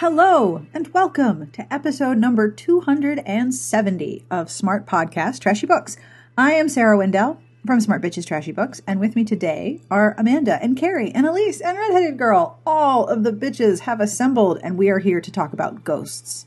Hello and welcome to episode number 270 of Smart Podcast Trashy Books. I am Sarah Wendell from Smart Bitches Trashy Books, and with me today are Amanda and Carrie and Elyse and Redheaded Girl. All of the bitches have assembled, and we are here to talk about ghosts.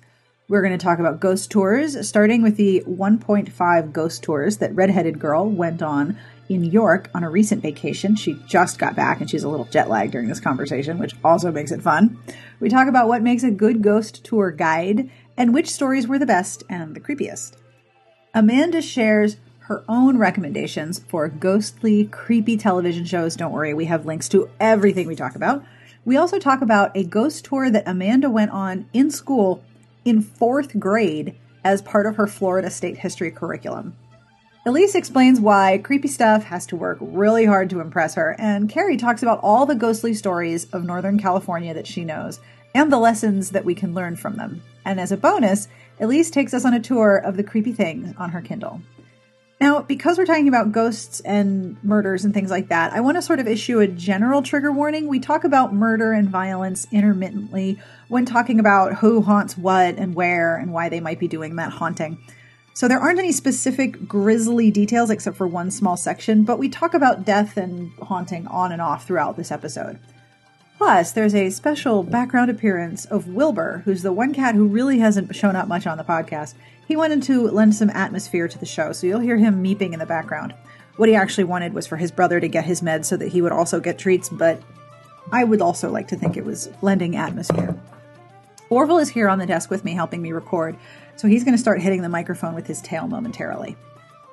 We're going to talk about ghost tours, starting with the 1.5 ghost tours that Redheaded Girl went on in York on a recent vacation. She just got back and she's a little jet lagged during this conversation, which also makes it fun. We talk about what makes a good ghost tour guide and which stories were the best and the creepiest. Amanda shares her own recommendations for ghostly, creepy television shows. Don't worry, we have links to everything we talk about. We also talk about a ghost tour that Amanda went on in school in fourth grade as part of her Florida State history curriculum. Elyse explains why creepy stuff has to work really hard to impress her, and Carrie talks about all the ghostly stories of Northern California that she knows and the lessons that we can learn from them. And as a bonus, Elyse takes us on a tour of the creepy things on her Kindle. Now, because we're talking about ghosts and murders and things like that, I want to sort of issue a general trigger warning. We talk about murder and violence intermittently when talking about who haunts what and where and why they might be doing that haunting. So there aren't any specific grisly details except for one small section, but we talk about death and haunting on and off throughout this episode. Plus, there's a special background appearance of Wilbur, who's the one cat who really hasn't shown up much on the podcast. He wanted to lend some atmosphere to the show, so you'll hear him meeping in the background. What he actually wanted was for his brother to get his meds so that he would also get treats, but I would also like to think it was lending atmosphere. Orville is here on the desk with me helping me record, so he's going to start hitting the microphone with his tail momentarily.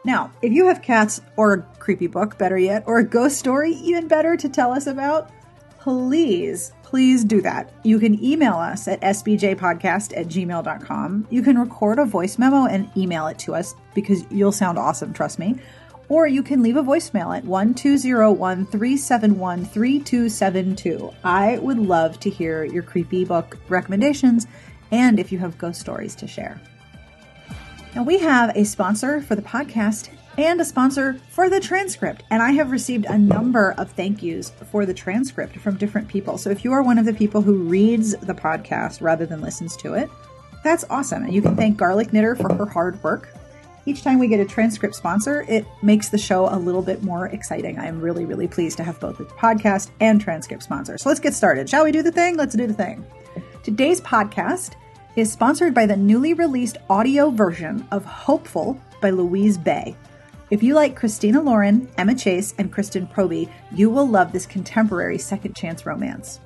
Now, if you have cats or a creepy book, better yet, or a ghost story, even better to tell us about, please, please do that. You can email us at sbjpodcast at gmail.com. You can record a voice memo and email it to us because you'll sound awesome, trust me. Or you can leave a voicemail at 1201 371 3272. I would love to hear your creepy book recommendations and if you have ghost stories to share. Now, we have a sponsor for the podcast and a sponsor for the transcript. And I have received a number of thank yous for the transcript from different people. So if you are one of the people who reads the podcast rather than listens to it, that's awesome. And you can thank Garlic Knitter for her hard work. Each time we get a transcript sponsor, it makes the show a little bit more exciting. I am really, really pleased to have both the podcast and transcript sponsors. So let's get started. Shall we do the thing? Let's do the thing. Today's podcast is sponsored by the newly released audio version of Hopeful by Louise Bay. If you like Christina Lauren, Emma Chase, and Kristen Proby, you will love this contemporary second chance romance.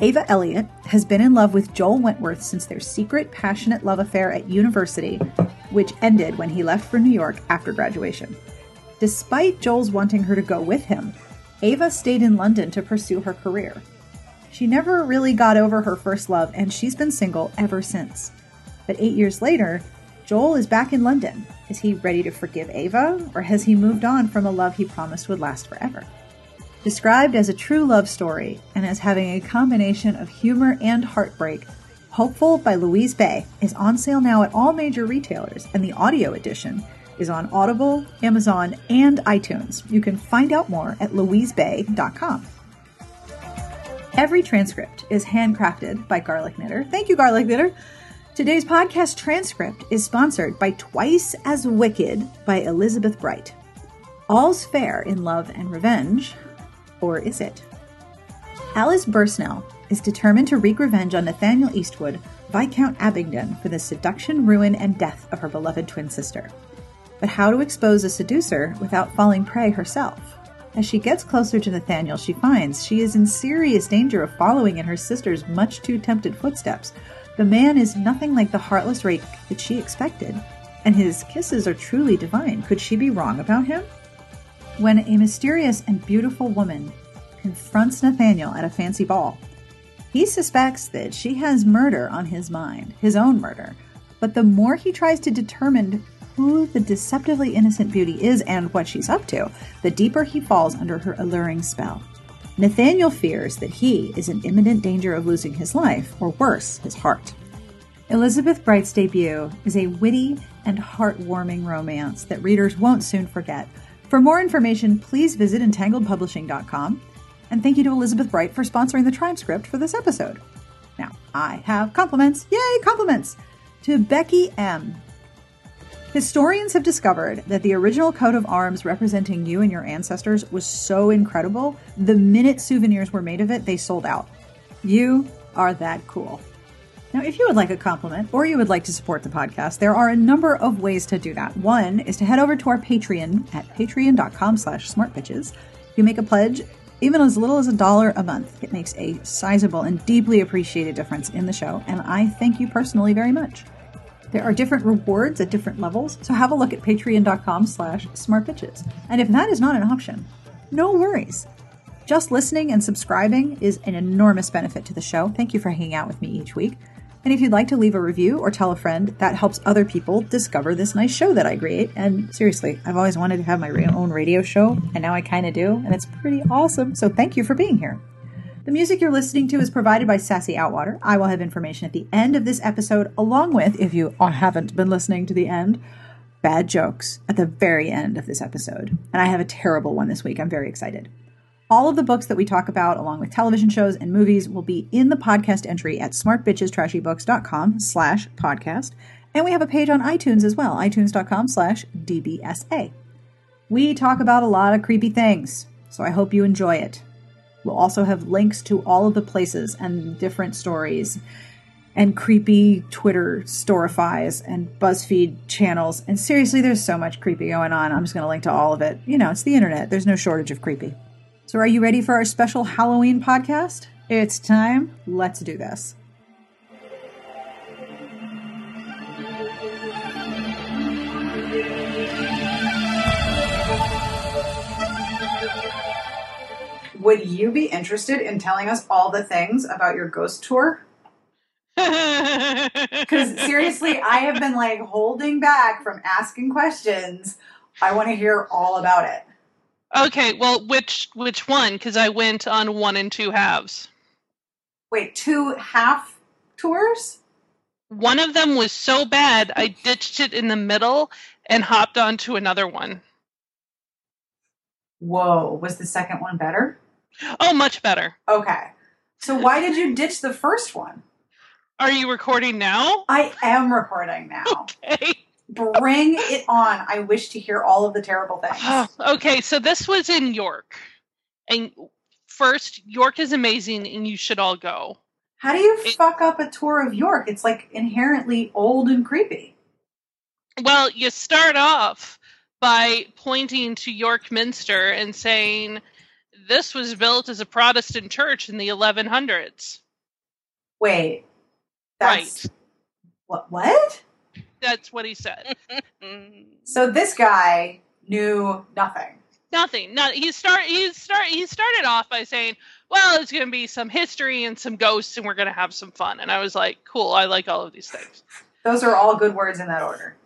Ava Elliott has been in love with Joel Wentworth since their secret, passionate love affair at university, which ended when he left for New York after graduation. Despite Joel's wanting her to go with him, Ava stayed in London to pursue her career. She never really got over her first love, and she's been single ever since. But eight years later, Joel is back in London. Is he ready to forgive Ava, or has he moved on from a love he promised would last forever? Described as a true love story and as having a combination of humor and heartbreak, Hopeful by Louise Bay is on sale now at all major retailers, and the audio edition is on Audible, Amazon, and iTunes. You can find out more at louisebay.com. Every transcript is handcrafted by Garlic Knitter. Thank you, Garlic Knitter. Today's podcast transcript is sponsored by Twice as Wicked by Elizabeth Bright. All's fair in love and revenge, or is it? Alice Bursnell is determined to wreak revenge on Nathaniel Eastwood, Viscount Abingdon, for the seduction, ruin, and death of her beloved twin sister. But how to expose a seducer without falling prey herself? As she gets closer to Nathaniel, she finds she is in serious danger of following in her sister's much too tempted footsteps. The man is nothing like the heartless rake that she expected, and his kisses are truly divine. Could she be wrong about him? When a mysterious and beautiful woman confronts Nathaniel at a fancy ball, he suspects that she has murder on his mind, his own murder. But the more he tries to determine who the deceptively innocent beauty is and what she's up to, the deeper he falls under her alluring spell. Nathaniel fears that he is in imminent danger of losing his life, or worse, his heart. Elizabeth Bright's debut is a witty and heartwarming romance that readers won't soon forget. For more information, please visit entangledpublishing.com. And thank you to Elizabeth Bright for sponsoring the transcript for this episode. Now, I have compliments. Yay, compliments! To Becky M. Historians have discovered that the original coat of arms representing you and your ancestors was so incredible, the minute souvenirs were made of it, they sold out. You are that cool. Now, if you would like a compliment or you would like to support the podcast, there are a number of ways to do that. One is to head over to our Patreon at patreon.com slash smartbitches. If you make a pledge, even as little as a dollar a month, it makes a sizable and deeply appreciated difference in the show, and I thank you personally very much. There are different rewards at different levels, so have a look at patreon.com slash smartbitches. And if that is not an option, no worries. Just listening and subscribing is an enormous benefit to the show. Thank you for hanging out with me each week. And if you'd like to leave a review or tell a friend, that helps other people discover this nice show that I create. And seriously, I've always wanted to have my own radio show, and now I kind of do, and it's pretty awesome. So thank you for being here. The music you're listening to is provided by Sassy Outwater. I will have information at the end of this episode, along with, if you haven't been listening to the end, bad jokes at the very end of this episode. And I have a terrible one this week. I'm very excited. All of the books that we talk about, along with television shows and movies, will be in the podcast entry at smartbitchestrashybooks.com slash podcast. And we have a page on iTunes as well, itunes.com slash DBSA. We talk about a lot of creepy things, so I hope you enjoy it. We'll also have links to all of the places and different stories and creepy Twitter storifies and BuzzFeed channels. And seriously, there's so much creepy going on. I'm just going to link to all of it. You know, it's the internet, there's no shortage of creepy. So, are you ready for our special Halloween podcast? It's time. Let's do this. Would you be interested in telling us all the things about your ghost tour? Because seriously, I have been like holding back from asking questions. I want to hear all about it. Okay, well, which which one? Because I went on one and two halves. Wait, two half tours? One of them was so bad I ditched it in the middle and hopped onto another one. Whoa, was the second one better? Oh, much better. Okay. So why did you ditch the first one? Are you recording now? I am recording now. Okay. Bring it on. I wish to hear all of the terrible things. Oh, okay, so this was in York. And first, York is amazing and you should all go. How do you It- fuck up a tour of York? It's like inherently old and creepy. Well, you start off by pointing to York Minster and saying this was built as a Protestant church in the 1100s. Wait. That's Right. what what? That's what he said. So this guy knew nothing. Nothing. Not he start he start he started off by saying, "Well, it's going to be some history and some ghosts and we're going to have some fun." And I was like, "Cool, I like all of these things." Those are all good words in that order.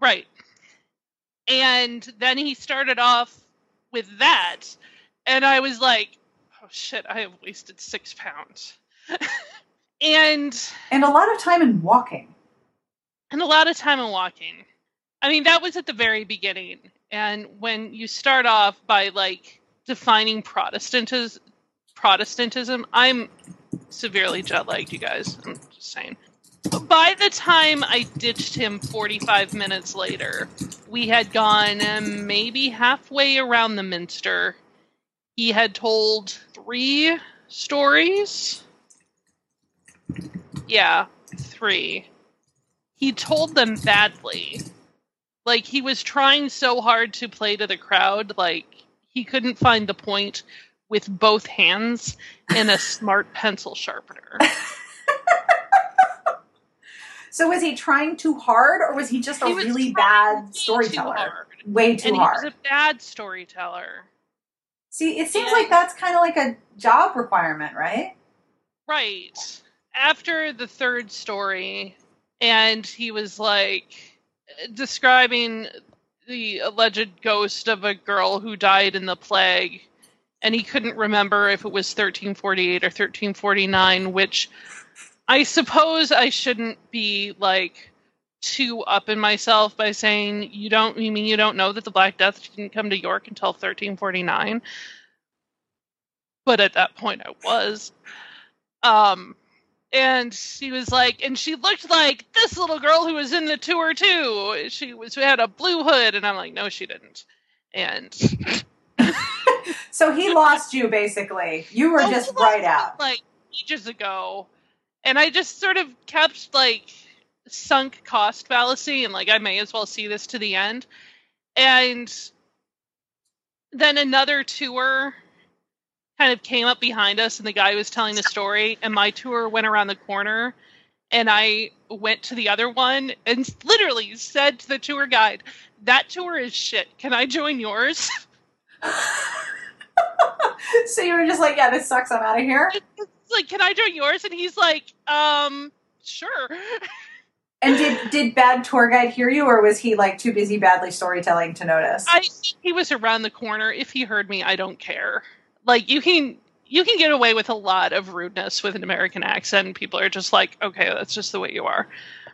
Right. And then he started off with that and I was like, "Oh shit, I have wasted 6 pounds." and And a lot of time in walking. and a lot of time in walking. I mean, that was at the very beginning. And when you start off by like defining Protestantism, Protestantism, I'm severely jet lagged, you guys. I'm just saying. By the time I ditched him 45 minutes later, we had gone maybe halfway around the Minster. He had told three stories. Yeah, three he told them badly. Like he was trying so hard to play to the crowd, like he couldn't find the point with both hands and a smart pencil sharpener. So was he trying too hard or was he just a He was really bad too storyteller? hard. Way too and he was a bad storyteller. See, it seems Yeah. like that's kind of like a job requirement, right? Right. After the third story, and he was like describing the alleged ghost of a girl who died in the plague, and he couldn't remember if it was 1348 or 1349, which I suppose I shouldn't be like too up in myself by saying you don't you mean you don't know that the Black Death didn't come to York until 1349 but at that point I was um and she was like, and she looked like this little girl who was in the tour too. She was who had a blue hood, and I'm like, no, she didn't. And So he lost you basically. You were just right out. like ages ago, and I just sort of kept like sunk cost fallacy, and like I may as well see this to the end. And then another tour kind of came up behind us, and the guy was telling the story, and my tour went around the corner. And I went to the other one and literally said to the tour guide, "That tour is shit. Can I join yours?" so you were just like, yeah, this sucks. I'm out of here. It's like, "Can I join yours?" And he's like, "Um, sure." And did did bad tour guide hear you, or was he like too busy badly storytelling to notice? I think he was around the corner. If he heard me, I don't care. Like you can you can get away with a lot of rudeness with an American accent. People are just like, okay, that's just the way you are.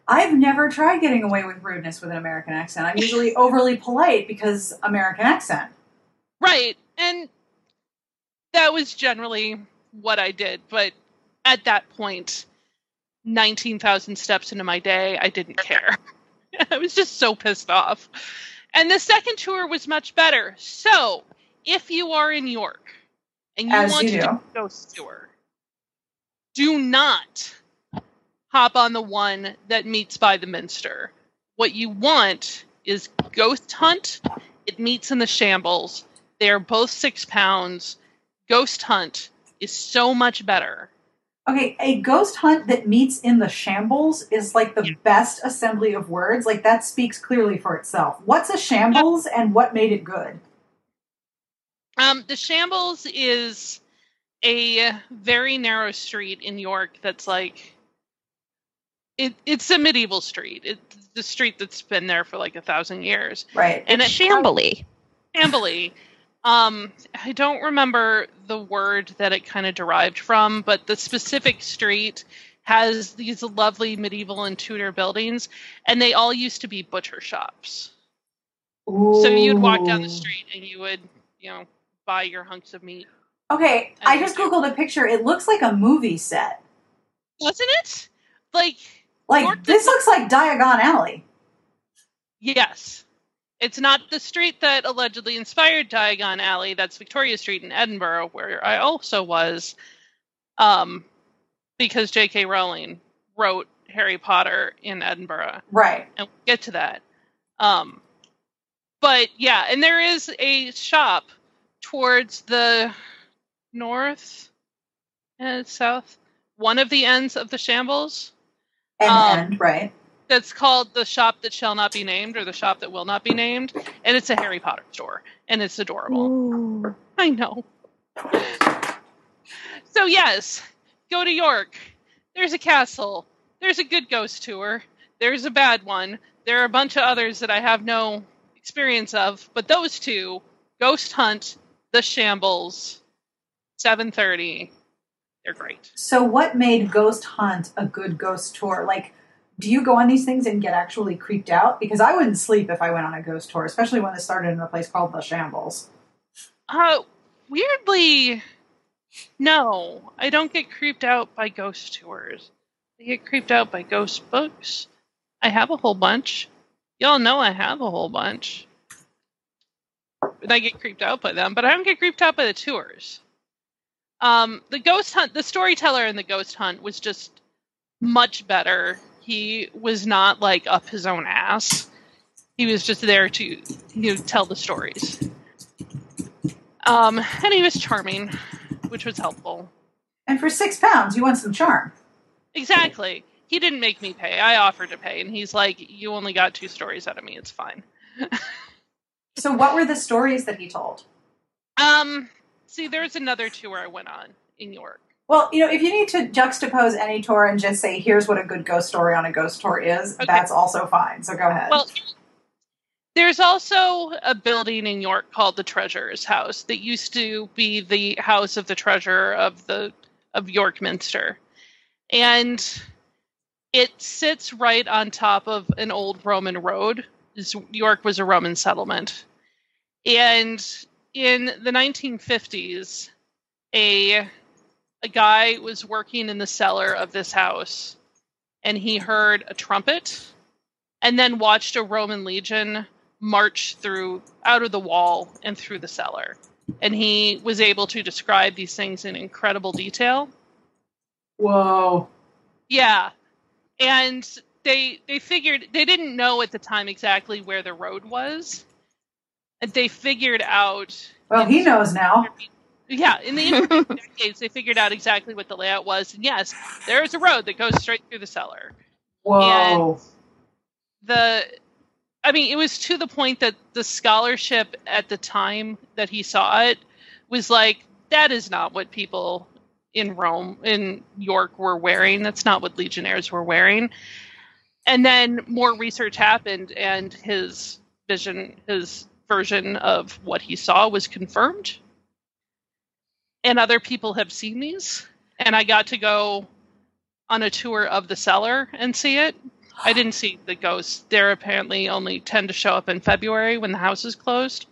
I've never tried getting away with rudeness with an American accent. I'm usually overly polite because American accent. Right. And that was generally what I did. But at that point, 19,000 steps into my day, I didn't care. I was just so pissed off. And the second tour was much better. So, if you are in York and you As want you to do. do a ghost tour, do not hop on the one that meets by the Minster. What you want is Ghost Hunt. It meets in the Shambles. They are both six pounds. Ghost Hunt is so much better. Okay, a ghost hunt that meets in the shambles is like the Yeah. best assembly of words. Like that speaks clearly for itself. What's a shambles and what made it good? Um, the Shambles is a very narrow street in York that's like it, it's a medieval street. It's the street that's been there for like a thousand years. Right. And it's it shambly. Shambly. Um, I don't remember the word that it kind of derived from, but the specific street has these lovely medieval and Tudor buildings, and they all used to be butcher shops. So you'd walk down the street and you would, you know, buy your hunks of meat. Okay, I just googled a picture. It looks like a movie set. Wasn't it? Like, Like this looks like Diagon Alley. yes. It's not the street that allegedly inspired Diagon Alley. That's Victoria Street in Edinburgh, where I also was, um, because J.K. Rowling wrote Harry Potter in Edinburgh. Right. and we'll get to that. Um, but yeah, and there is a shop towards the north and south, one of the ends of the shambles. And Um, end, right. That's called the shop that shall not be named, or the shop that will not be named, and it's a Harry Potter store, and it's adorable. Ooh. I know. So yes, go to York. There's a castle. There's a good ghost tour. There's a bad one. There are a bunch of others that I have no experience of, but those two, Ghost Hunt, The Shambles, 7:30, they're great. So what made Ghost Hunt a good ghost tour? Like do you go on these things and get actually creeped out? Because I wouldn't sleep if I went on a ghost tour, especially when it started in a place called the Shambles. Uh weirdly no, I don't get creeped out by ghost tours. I get creeped out by ghost books. I have a whole bunch. Y'all know I have a whole bunch. And I get creeped out by them, but I don't get creeped out by the tours. Um, the ghost hunt, the storyteller in the ghost hunt was just much better. He was not like up his own ass. He was just there to you know, tell the stories. Um, and he was charming, which was helpful. And for six pounds, you want some charm. Exactly. He didn't make me pay. I offered to pay, and he's like, "You only got two stories out of me. It's fine." So what were the stories that he told? Um, see, there's another tour I went on in York. Well, you know, if you need to juxtapose any tour and just say, here's what a good ghost story on a ghost tour is, Okay. that's also fine. So go ahead. Well, there's also a building in York called the Treasurer's House that used to be the house of the treasurer of the of York Minster, and it sits right on top of an old Roman road. York was a Roman settlement, and in the 1950s, a a guy was working in the cellar of this house and he heard a trumpet and then watched a Roman legion march through out of the wall and through the cellar. And he was able to describe these things in incredible detail. Whoa. Yeah. And they they figured they didn't know at the time exactly where the road was. And they figured out Well, he knows now. Yeah, in the intervening decades, they figured out exactly what the layout was, and yes, there is a road that goes straight through the cellar. Whoa. The, I mean, it was to the point that the scholarship at the time that he saw it was like, that is not what people in Rome, in York, were wearing. That's not what legionnaires were wearing. And then more research happened, and his vision, his version of what he saw was confirmed and other people have seen these and i got to go on a tour of the cellar and see it. I didn't see the ghosts. They're apparently only tend to show up in february when the house is closed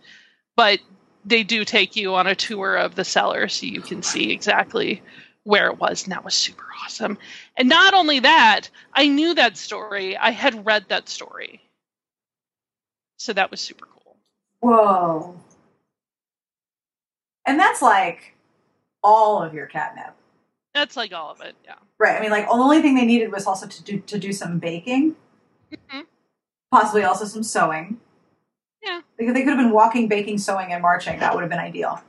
but they do take you on a tour of the cellar so you can see exactly where it was and that was super awesome. And not only that i knew that story. I had read that story. So that was super cool. Whoa. And that's like all of your catnip. that's like all of it yeah Right. I mean, like, the only thing they needed was also to do to do some baking, Mhm. possibly also some sewing. Yeah. They could, they could have been walking, baking, sewing, and marching. That would have been ideal.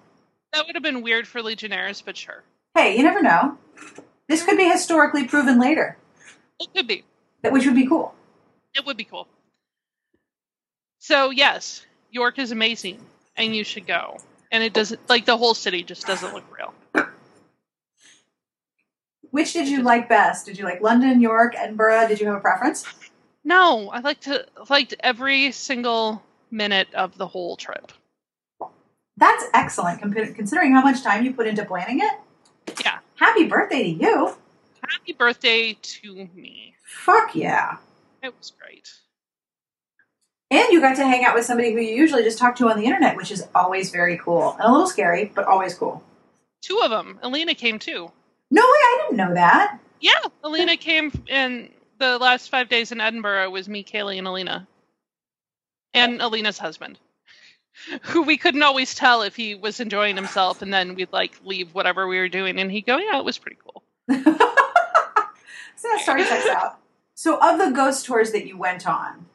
that would have been weird for legionnaires but sure Hey, you never know. This could be historically proven later, it could be that which would be cool. It would be cool. So yes, York is amazing, and you should go. And it doesn't like the whole city just doesn't look real. Which did you like best? Did you like London, York, Edinburgh? Did you have a preference? No, I liked to liked every single minute of the whole trip. That's excellent, considering how much time you put into planning it. Yeah. Happy birthday to you. Happy birthday to me. Fuck yeah. It was great. And you got to hang out with somebody who you usually just talk to on the internet, which is always very cool. And a little scary, but always cool. Two of them. Alina came too. No way, I didn't know that. Yeah, Alina came in the last five days in Edinburgh was me, Kaylee, and Alina. And Alina's husband. Who we couldn't always tell if he was enjoying himself and then we'd like leave whatever we were doing and he'd go, Yeah, it was pretty cool. so that story checks out. So, of the ghost tours that you went on,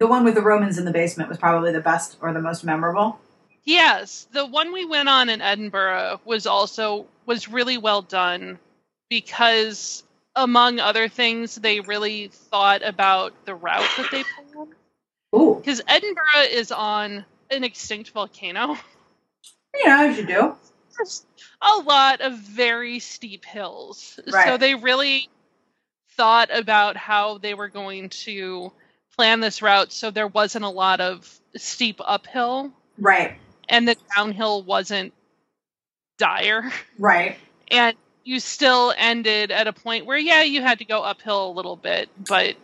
the one with the Romans in the basement was probably the best or the most memorable. Yes. The one we went on in Edinburgh was also was really well done because among other things, they really thought about the route that they planned. Because Edinburgh is on an extinct volcano. you know, as you do. A lot of very steep hills. Right. So they really thought about how they were going to plan this route so there wasn't a lot of steep uphill Right, and the downhill wasn't dire. right. And you still ended at a point where, yeah, you had to go uphill a little bit, but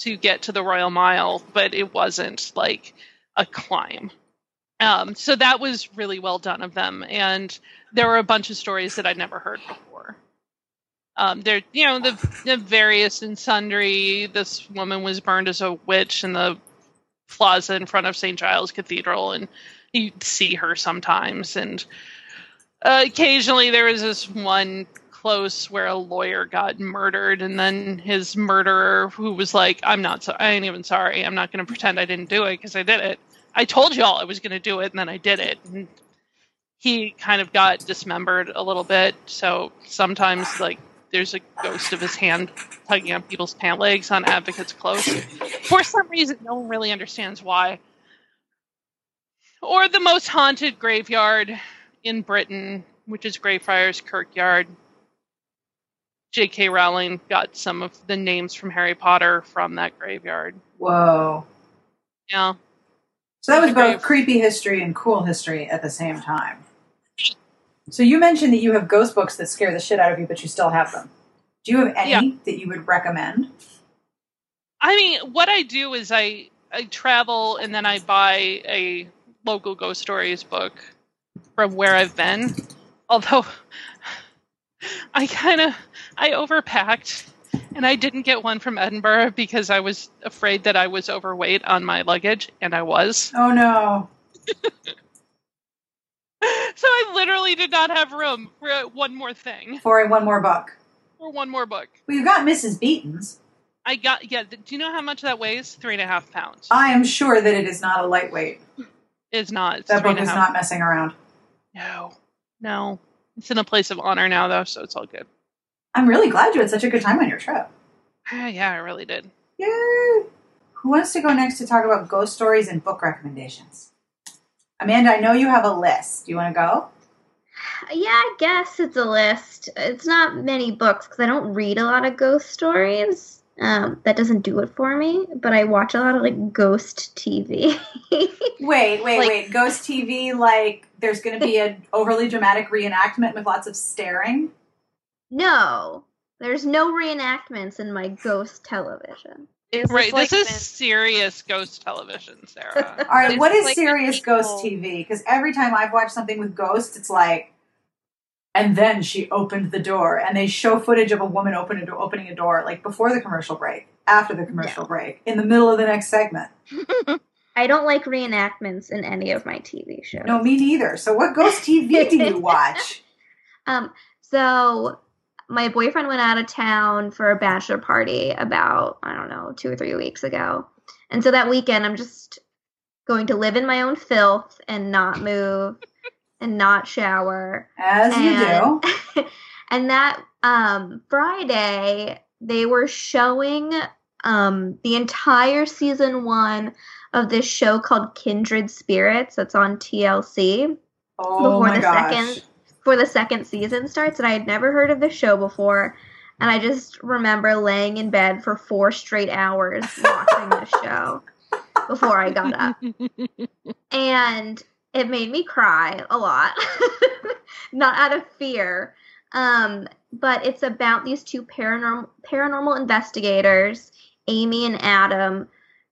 to get to the Royal Mile, but it wasn't like a climb. Um, so that was really well done of them, and there were a bunch of stories that I'd never heard before. Um, there, you know, the, the various and sundry. This woman was burned as a witch in the plaza in front of St. Giles Cathedral, and you see her sometimes. And uh, occasionally there was this one close where a lawyer got murdered, and then his murderer, who was like, "I'm not, so- I ain't even sorry. I'm not going to pretend I didn't do it because I did it. I told y'all I was going to do it, and then I did it." And he kind of got dismembered a little bit. So sometimes, like, there's a ghost of his hand tugging on people's pant legs on Advocates Close. For some reason, no one really understands why. Or the most haunted graveyard in Britain, which is Greyfriars Kirkyard. J.K. Rowling got some of the names from Harry Potter from that graveyard. Whoa. Yeah. So that was both creepy history and cool history at the same time. So you mentioned that you have ghost books that scare the shit out of you, but you still have them. Do you have any Yeah. that you would recommend? I mean, what I do is I I travel and then I buy a local ghost stories book from where I've been. Although I kind of I overpacked and I didn't get one from Edinburgh because I was afraid that I was overweight on my luggage and I was. Oh no. so I literally did not have room for one more thing. For one more book. For one more book. Well, you got Mrs. Beeton's. I got yeah. Do you know how much that weighs? Three and a half pounds. I am sure that it is not a lightweight. It's not. It's that three book and a is half- not messing around. No, no. It's in a place of honor now, though, so it's all good. I'm really glad you had such a good time on your trip. Ah, yeah, I really did. Yay! Who wants to go next to talk about ghost stories and book recommendations? Amanda, I know you have a list. Do you want to go? Yeah, I guess it's a list. It's not many books because I don't read a lot of ghost stories. Um, that doesn't do it for me, but I watch a lot of like ghost TV. Wait, wait, Like- wait. Ghost TV, like there's going to be an overly dramatic reenactment with lots of staring. no, there's no reenactments in my ghost television. Is right, like this is this- serious ghost television, Sarah. All right, It's what is like serious ghost TV? Because every time I've watched something with ghosts, it's like, and then she opened the door, and they show footage of a woman open a do- opening a door, like before the commercial break, after the commercial break, in the middle of the next segment. I don't like reenactments in any of my TV shows. No, me neither. So, what ghost TV do you watch? Um, so my boyfriend went out of town for a bachelor party about, I don't know, two or three weeks ago. And so that weekend I'm just going to live in my own filth and not move and not shower. As you do. and, and that um Friday they were showing um the entire season 1 of this show called Kindred Spirits that's on TLC Oh before my the gosh. second before the second season starts and I had never heard of the show before and I just remember laying in bed for four straight hours watching this show before I got up and it made me cry a lot not out of fear um but it's about these two paranormal paranormal investigators Amy and Adam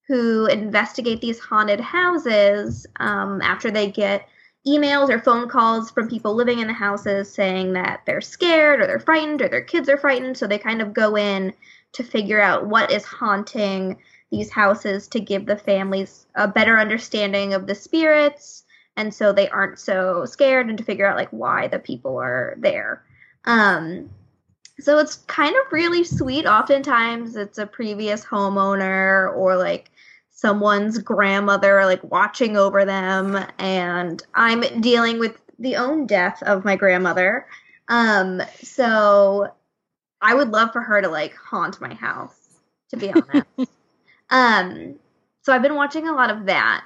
who investigate these haunted houses um, after they get emails or phone calls from people living in the houses saying that they're scared or they're frightened or their kids are frightened. So they kind of go in to figure out what is haunting these houses to give the families a better understanding of the spirits and so they aren't so scared and to figure out like why the people are there. Um so it's kind of really sweet. Oftentimes it's a previous homeowner or like someone's grandmother like watching over them and I'm dealing with the own death of my grandmother. Um so I would love for her to like haunt my house to be honest. um so I've been watching a lot of that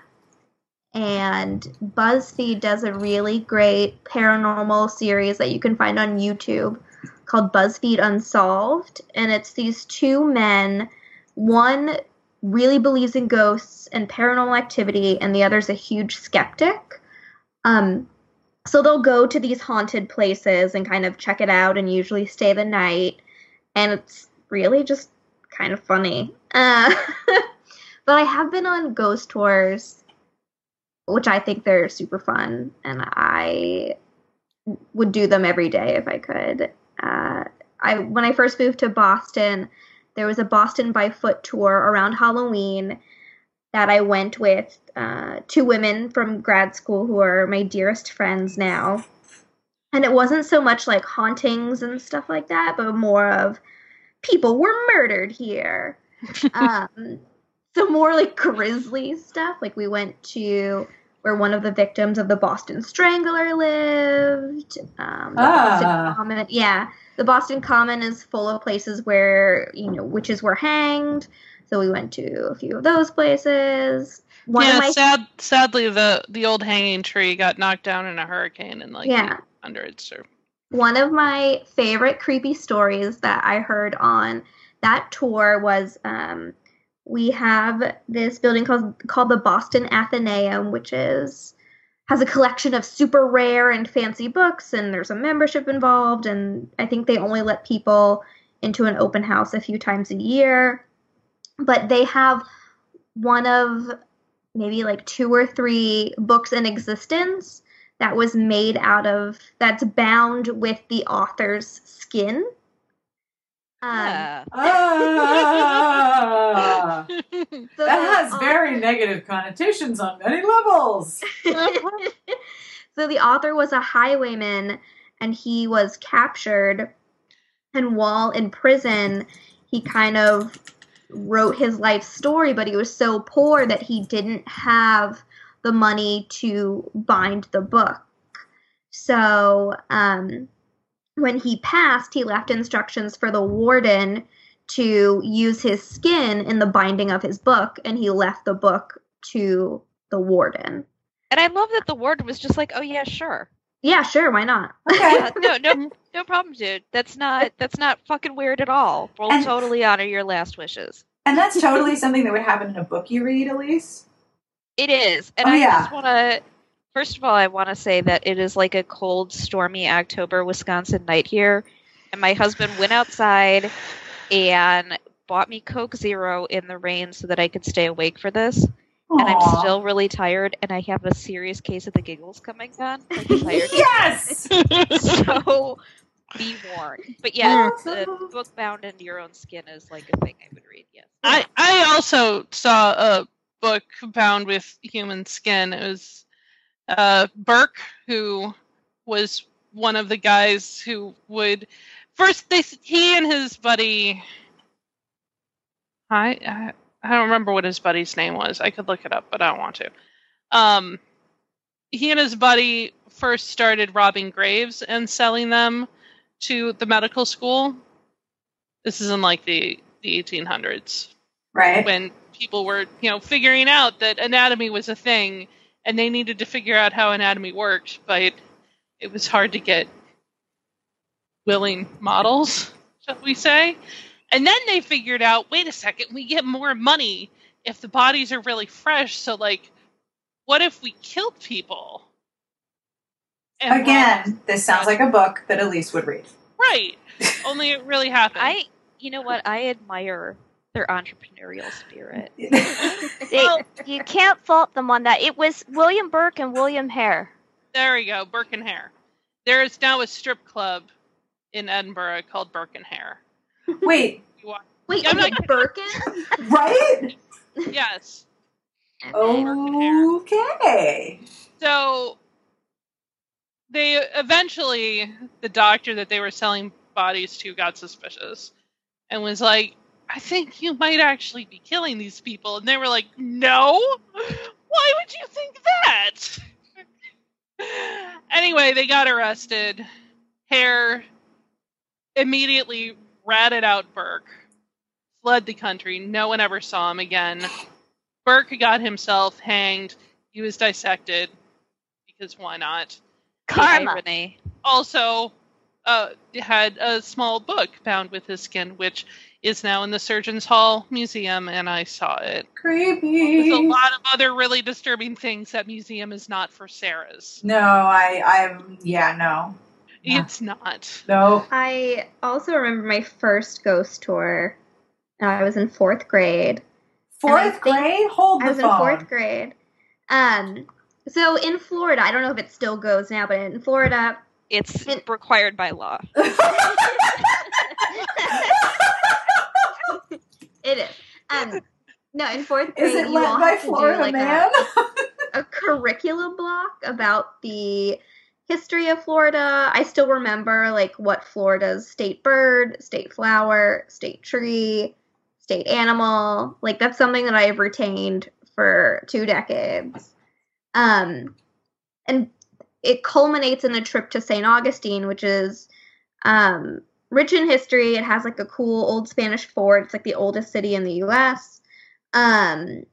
and BuzzFeed does a really great paranormal series that you can find on YouTube called BuzzFeed Unsolved and it's these two men one really believes in ghosts and paranormal activity, and the other's a huge skeptic. Um, so they'll go to these haunted places and kind of check it out and usually stay the night. And it's really just kind of funny. Uh, but I have been on ghost tours, which I think they're super fun, and I would do them every day if I could. Uh, I when I first moved to Boston, there was a Boston by foot tour around Halloween that I went with uh, two women from grad school who are my dearest friends now. And it wasn't so much like hauntings and stuff like that, but more of people were murdered here. um, so more like grisly stuff. Like we went to where one of the victims of the Boston Strangler lived. Um, the Ah. Boston Common, yeah, the Boston Common is full of places where you know witches were hanged. So we went to a few of those places. One yeah, of my sad, sadly, the the old hanging tree got knocked down in a hurricane in like Yeah. the hundreds. Or One of my favorite creepy stories that I heard on that tour was um, we have this building called called the Boston Athenaeum, which is has a collection of super rare and fancy books, and there's a membership involved, and I think they only let people into an open house a few times a year. But they have one of maybe like two or three books in existence that was made out of that's bound with the author's skin. Um, Yeah. Ah, so that has au- very negative connotations on many levels. so the author was a highwayman and he was captured and while in prison he kind of wrote his life story but he was so poor that he didn't have the money to bind the book so um, when he passed he left instructions for the warden to use his skin in the binding of his book and he left the book to the warden And I love that the warden was just like, "Oh yeah, sure. Yeah, sure, why not? Yeah, no, no, no problem, dude. That's not that's not fucking weird at all. We'll And- totally honor your last wishes." And that's totally something that would happen in a book you read, Elyse. It is, and Oh, I yeah. just want to. First of all, I want to say that it is like a cold, stormy October Wisconsin night here, and my husband went outside and bought me Coke Zero in the rain so that I could stay awake for this. And I'm still really tired, and I have a serious case of the giggles coming on. Like yes. so be warned. But yeah, the book bound into your own skin is like a thing I would read. Yes. I I also saw a book bound with human skin. It was uh, Burke, who was one of the guys who would first they he and his buddy. I I, I don't remember what his buddy's name was. I could look it up, but I don't want to. Um, he and his buddy first started robbing graves and selling them to the medical school. This is in like the the 1800s Right. when people were, you know, figuring out that anatomy was a thing and they needed to figure out how anatomy worked, but it was hard to get willing models, shall we say. And then they figured out, wait a second, we get more money if the bodies are really fresh, so like what if we killed people? And Again, this sounds like a book that Elyse would read. right. Only it really happened. I, you know what? I admire their entrepreneurial spirit. They, Well- you can't fault them on that. It was William Burke and William Hare. There we go, Burke and Hare. There is now a strip club in Edinburgh called Burke and Hare. Wait, Wait, I'm is not it Birkin? right? Yes. Okay. So they eventually the doctor that they were selling bodies to got suspicious and was like, I think you might actually be killing these people. And they were like, No? Why would you think that? anyway, they got arrested. Hare immediately ratted out Burke, fled the country. No one ever saw him again. Burke got himself hanged. He was dissected because why not? Karma. Also, uh, had a small book bound with his skin, which is now in the Surgeons Hall Museum, and I saw it. Creepy. With a lot of other really disturbing things. That museum is not for Sarah's. No, I, I'm, yeah, no. Yeah. It's not. No. I also remember my first ghost tour. I was in fourth grade. Fourth grade? Hold the I was phone. in fourth grade. Um, so in Florida, I don't know if it still goes now, but in Florida, It's And- required by law. it is. Um, no, in fourth grade, Is it you led by have Florida like Man? a, a curriculum block about the history of Florida. I still remember like what Florida's state bird, state flower, state tree, state animal. Like that's something that I've retained for two decades. Um, and it culminates in a trip to St. Augustine, which is um, rich in history. It has like a cool old Spanish fort. It's like the oldest city in the U.S. Um,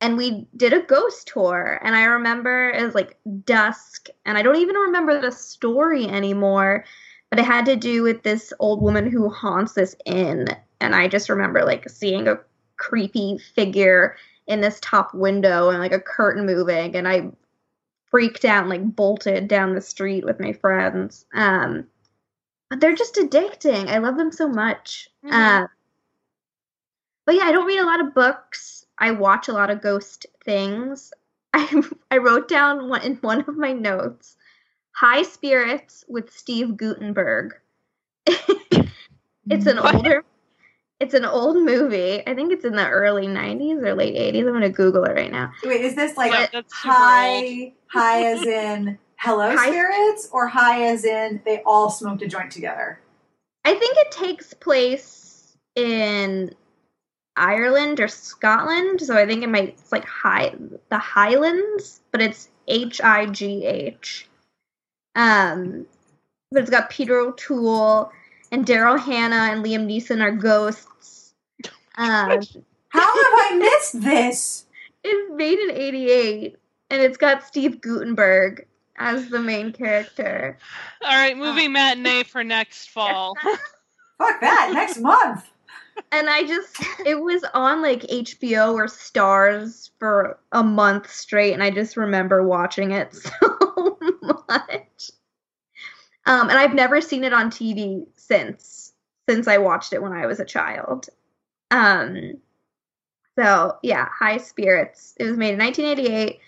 and we did a ghost tour, and I remember it was like dusk, and I don't even remember the story anymore. But it had to do with this old woman who haunts this inn, and I just remember like seeing a creepy figure in this top window and like a curtain moving, and I freaked out and like bolted down the street with my friends. Um, they're just addicting. I love them so much. Mhm. Uh, but yeah, I don't read a lot of books. I watch a lot of ghost things. I I wrote down one in one of my notes. High spirits with Steve Guttenberg. it's an What? older it's an old movie. I think it's in the early 90s or late 80s. I'm going to Google it right now. Wait, is this like Yeah, that's super old. high, high as in hello High- spirits, or high as in they all smoked a joint together? I think it takes place in Ireland or Scotland, so I think it might it's like high the Highlands, but it's H I G H. Um, but it's got Peter O'Toole and Daryl Hannah and Liam Neeson are ghosts. Um, How have I missed this? it's made in '88, and it's got Steve Guttenberg as the main character. All right, movie matinee for next fall. Fuck that! Next month. and I just it was on like HBO or Starz for a month straight, and I just remember watching it so much. Um, and I've never seen it on TV since since I watched it when I was a child. Um, so yeah, High Spirits. It was made in 1988.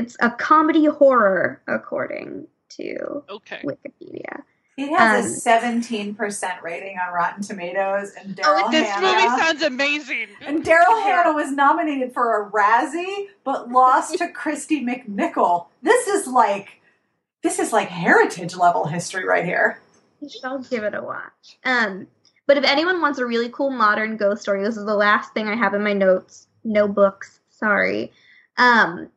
It's a comedy horror, according to Okay. Wikipedia. It has Um, a seventeen percent rating on Rotten Tomatoes, and Oh, Daryl This Hannah. movie sounds amazing. and Daryl Hannah was nominated for a Razzie, but lost to Kristy McNichol. This is like, this is like heritage level history right here. You should all give it a watch. Um, but if anyone wants a really cool modern ghost story, this is the last thing I have in my notes. No books, sorry. Um,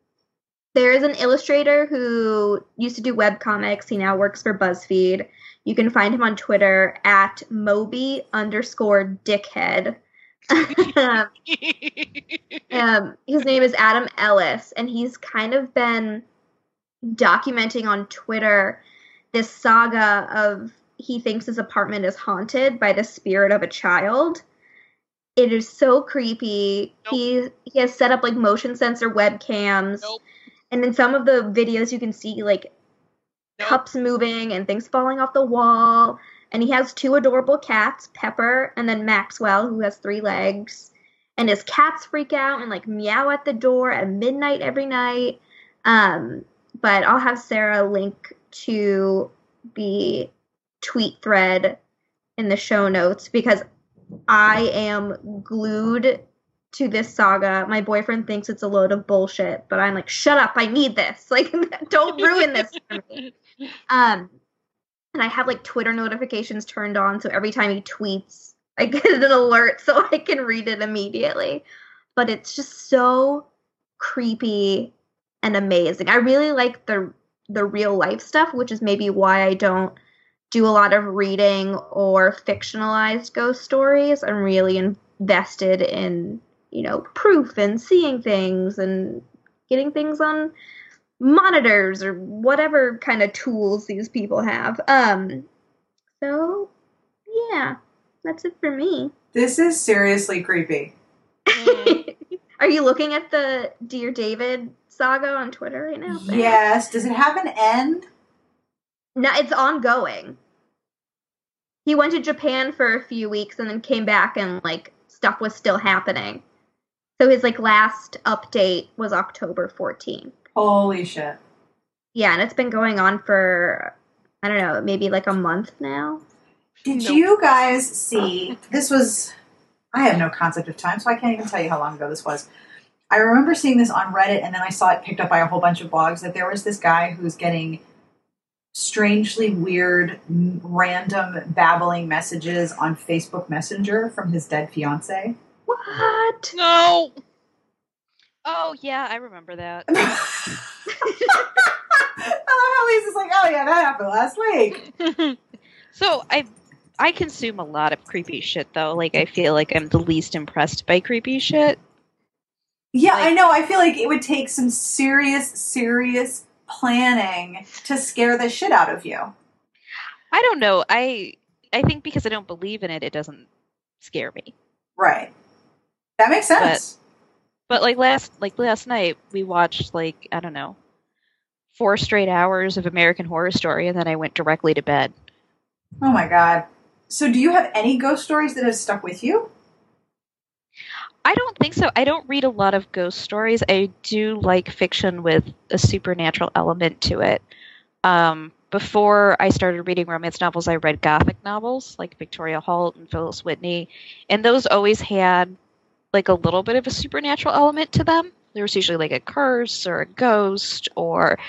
there is an illustrator who used to do webcomics. He now works for BuzzFeed. You can find him on Twitter at Moby underscore dickhead. Um, um, his name is Adam Ellis, and he's kind of been documenting on Twitter this saga of he thinks his apartment is haunted by the spirit of a child. It is so creepy. Nope. He he has set up like motion sensor webcams, Nope. And in some of the videos you can see like cups moving and things falling off the wall. And he has two adorable cats, Pepper and then Maxwell, who has three legs. And his cats freak out and like meow at the door at midnight every night. Um, but I'll have Sarah link to the tweet thread in the show notes because I am glued to this saga. My boyfriend thinks it's a load of bullshit, but I'm like, shut up, I need this. Like, don't ruin this for me. Um, and I have like Twitter notifications turned on, so every time he tweets, I get an alert so I can read it immediately. But it's just so creepy and amazing. I really like the the real life stuff, which is maybe why I don't do a lot of reading or fictionalized ghost stories. I'm really invested in, you know, proof and seeing things and getting things on monitors or whatever kind of tools these people have. Um so yeah, that's it for me. This is seriously creepy. Are you looking at the Dear David saga on Twitter right now? Yes. Does it have an end? No, it's ongoing. He went to Japan for a few weeks and then came back and like stuff was still happening. So his like last update was October 14th. Holy shit. Yeah, and it's been going on for I don't know, maybe like a month now. Did Nope. you guys see? This was. I have no concept of time, so I can't even tell you how long ago this was. I remember seeing this on Reddit, and then I saw it picked up by a whole bunch of blogs that there was this guy who's getting strangely weird, random babbling messages on Facebook Messenger from his dead fiance. What? No. Oh yeah, I remember that. I love how Lisa's like, oh yeah, that happened last week. So I I consume a lot of creepy shit though. Like I feel like I'm the least impressed by creepy shit. Yeah, Like- I know. I feel like it would take some serious, serious planning to scare the shit out of you. I don't know. I I think because I don't believe in it, it doesn't scare me. Right. That makes sense. But like last like last night we watched like I don't know four straight hours of American Horror Story and then I went directly to bed. oh my god. So, do you have any ghost stories that have stuck with you? I don't think so. I don't read a lot of ghost stories. I do like fiction with a supernatural element to it. Um, before I started reading romance novels, I read gothic novels like Victoria Holt and Phyllis Whitney, and those always had like a little bit of a supernatural element to them. There was usually like a curse or a ghost, or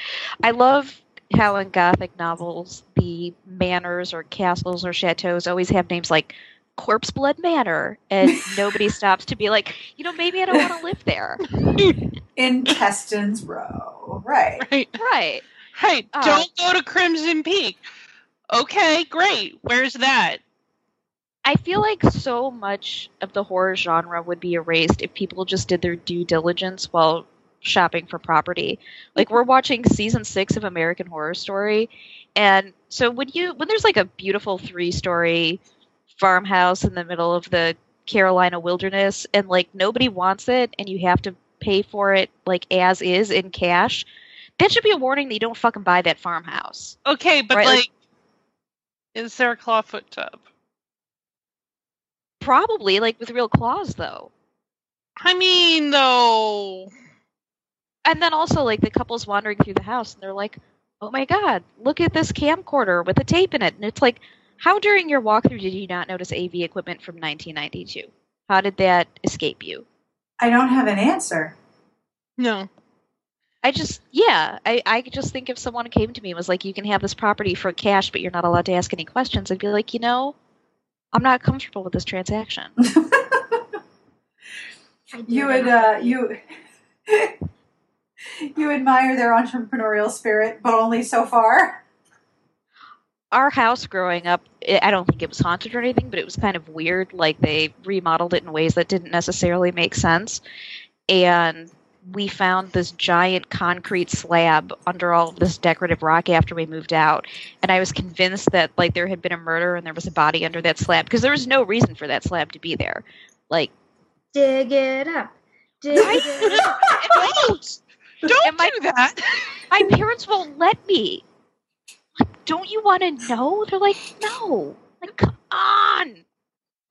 I love how in gothic novels the manors or castles or chateaus always have names like Corpse Blood Manor, and nobody stops to be like, you know, maybe I don't want to live there. In Keston's Row. Right. Right. right. Hey, Uh, don't go to Crimson Peak. Okay, great. Where's that? I feel like so much of the horror genre would be erased if people just did their due diligence while shopping for property. Like we're watching season 6 of American Horror Story and so when you when there's like a beautiful three-story farmhouse in the middle of the Carolina wilderness and like nobody wants it and you have to pay for it like as is in cash, that should be a warning that you don't fucking buy that farmhouse. Okay, but Right, like, like- is there a clawfoot tub? Probably like with real claws though. I mean, though. and then also like the couple's wandering through the house and they're like oh my god look at this camcorder with a tape in it and it's like how during your walkthrough did you not notice av equipment from 1992 how did that escape you I don't have an answer. No. i just yeah i, I just think if someone came to me and was like you can have this property for cash but you're not allowed to ask any questions i'd be like you know i'm not comfortable with this transaction you would uh you you admire their entrepreneurial spirit, but only so far. our house growing up, i I don't think it was haunted or anything, but it was kind of weird. Like they remodeled it in ways that didn't necessarily make sense. And we found this giant concrete slab under all of this decorative rock after we moved out. And I was convinced that like there had been a murder and there was a body under that slab because there was no reason for that slab to be there. Like dig it up. Dig it up. Don't! Don't Am I- do that! my parents won't let me. Like, don't you want to know? They're like, no. Like, come on.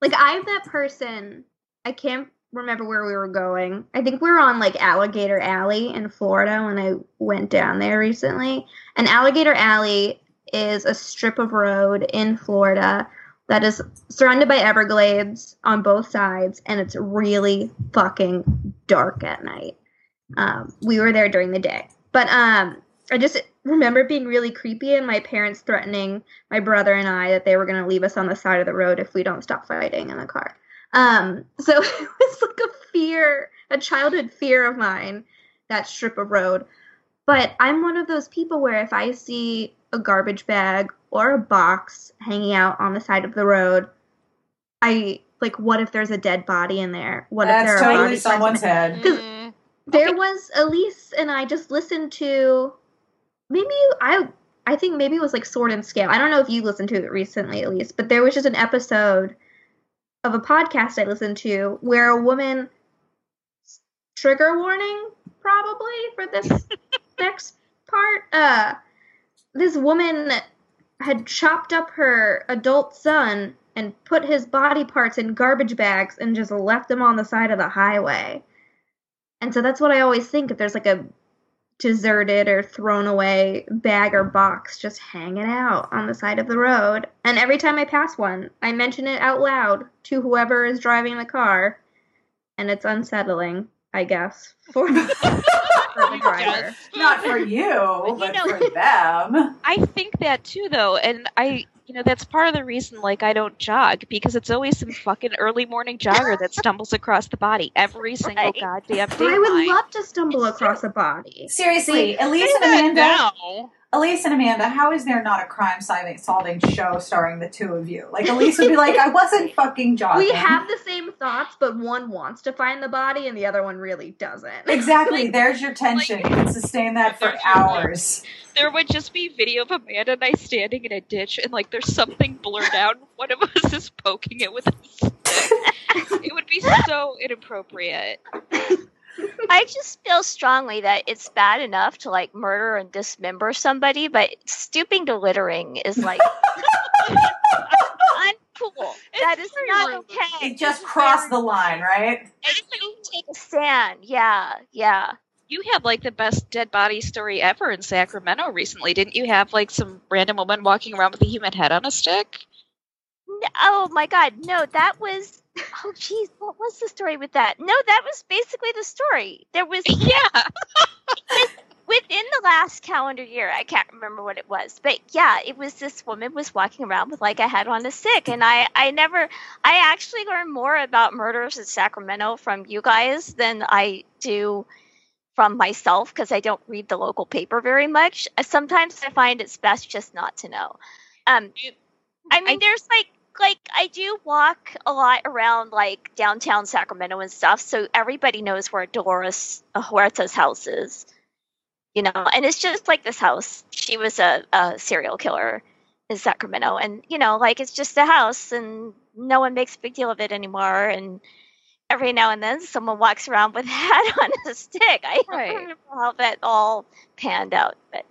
Like I'm that person. I can't remember where we were going. I think we were on like Alligator Alley in Florida when I went down there recently. And Alligator Alley is a strip of road in Florida that is surrounded by Everglades on both sides, and it's really fucking dark at night. Um, we were there during the day, but um, I just remember being really creepy, and my parents threatening my brother and I that they were going to leave us on the side of the road if we don't stop fighting in the car. Um, so it was like a fear, a childhood fear of mine, that strip of road. But I'm one of those people where if I see a garbage bag or a box hanging out on the side of the road, I like, what if there's a dead body in there? What if That's there are totally body in someone's head. Mm, There was Elyse and I just listened to maybe I I think maybe it was like Sword and Scale. I don't know if you listened to it recently, Elyse, but there was just an episode of a podcast I listened to where a woman trigger warning probably for this next part. Uh this woman had chopped up her adult son and put his body parts in garbage bags and just left them on the side of the highway. And so that's what I always think if there's like a deserted or thrown away bag or box just hanging out on the side of the road. And every time I pass one, I mention it out loud to whoever is driving the car. And it's unsettling, I guess, for, for the driver. Not for you, but know- for them. I think that too, though, and I, you know, that's part of the reason, like, I don't jog because it's always some fucking early morning jogger that stumbles across the body every single Right. goddamn day. I would love to stumble It's across a body. Seriously, Elyse Say and that Amanda. now. Elyse and Amanda, how is there not a crime solving solving show starring the two of you? Like Elyse would be like, I wasn't fucking jogging. We have the same thoughts, but one wants to find the body and the other one really doesn't. Exactly. There's your tension. You can sustain that for hours. There would just be video of Amanda and I standing in a ditch, and like, there's something blurred out. and One of us is poking it with a stick. it would be so inappropriate. I just feel strongly that it's bad enough to like murder and dismember somebody, but stooping to littering is like uncool. That is very not rude. okay. It just crossed the line, right? And you Roseanne. Yeah, yeah. You had like the best dead body story ever in Sacramento recently, didn't you? Have like some random woman walking around with a human head on a stick? N- Oh my god, no, that was oh jeez, what was the story with that? No, that was basically the story. There was Yeah. within the last calendar year, I can't remember what it was, but yeah, it was this woman was walking around with like a head on a stick, and I I never I actually learned more about murders in Sacramento from you guys than I do from myself because I don't read the local paper very much. Sometimes I find it's best just not to know. Um, I mean, there's like like I do walk a lot around like downtown Sacramento and stuff, so everybody knows where Dolores uh, Huerta's house is. You know, and it's just like this house. She was a, a serial killer in Sacramento, and you know, like it's just a house, and no one makes a big deal of it anymore. And every now and then, someone walks around with a hat on a stick. I don't Right. remember how that all panned out, but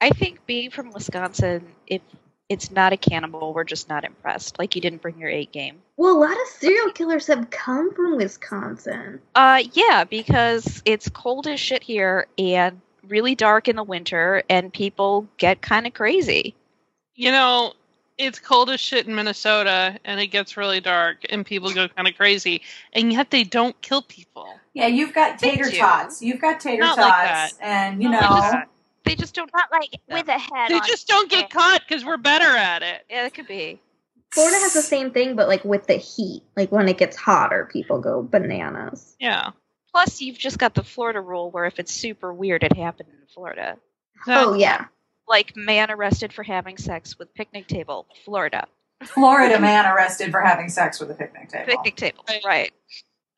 I think being from Wisconsin, if it's not a cannibal, we're just not impressed. Like you didn't bring your A game. Well, a lot of serial killers have come from Wisconsin. Uh, yeah, because it's cold as shit here and really dark in the winter, and people get kind of crazy. You know, it's cold as shit in Minnesota, and it gets really dark, and people go kind of crazy, and yet they don't kill people. Yeah, you've got tater tots. You've got tater Not tots, like and you Not know. like that. They just don't. not like Yeah. with a head. They on just don't get caught because we're better at it. Yeah, it could be. Florida has the same thing, but like with the heat. Like when it gets hotter, people go bananas. Yeah. Plus, you've just got the Florida rule where if it's super weird, it happened in Florida. Oh yeah. Like man arrested for having sex with picnic table, Florida. Florida man arrested for having sex with a picnic table. Picnic table, Right. right?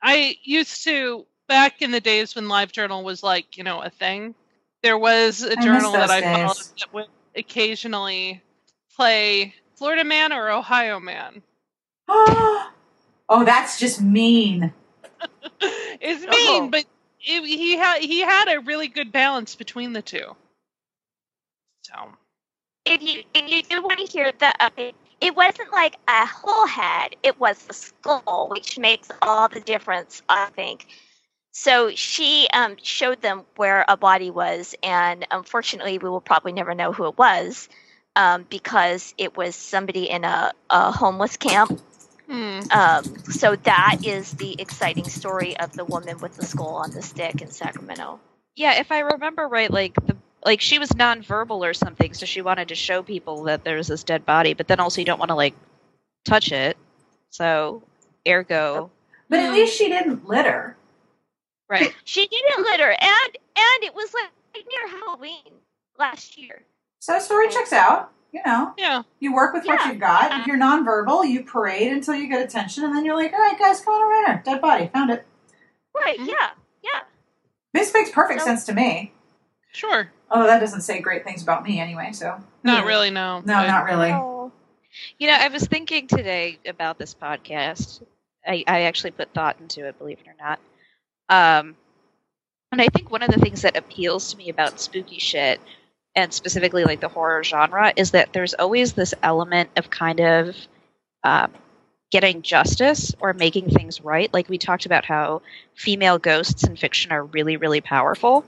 I used to back in the days when LiveJournal was like, you know, a thing. There was a journal that those I days. followed that would occasionally play Florida Man or Ohio Man. oh, that's just mean. it's Oh. mean, but it, he had he had a really good balance between the two. So if you if you do want to hear the update, it wasn't like a whole head; it was the skull, which makes all the difference, I think. So she um, showed them where a body was, and unfortunately, we will probably never know who it was um, because it was somebody in a, a homeless camp. hmm. Um, so that is the exciting story of the woman with the skull on the stick in Sacramento. Yeah, if I remember right, like the like she was nonverbal or something, so she wanted to show people that there's this dead body, but then also you don't want to like touch it. So, ergo, But at least she didn't litter. Right? She didn't litter, and and it was like near Halloween last year. So story checks out. You know, yeah. you work with what Yeah. you've got. If you're nonverbal, you parade until you get attention, and then you're like, "All right, guys, come on over here. Dead body, found it." Right? Mhm. Yeah, yeah. This makes perfect So- sense to me. Sure. Oh, that doesn't say great things about me anyway. So Not really, no. No, but- not really. You know, I was thinking today about this podcast. I, I actually put thought into it, believe it or not. Um, and I think one of the things that appeals to me about spooky shit, and specifically like the horror genre, is that there's always this element of kind of um, getting justice or making things right. Like we talked about how female ghosts in fiction are really, really powerful.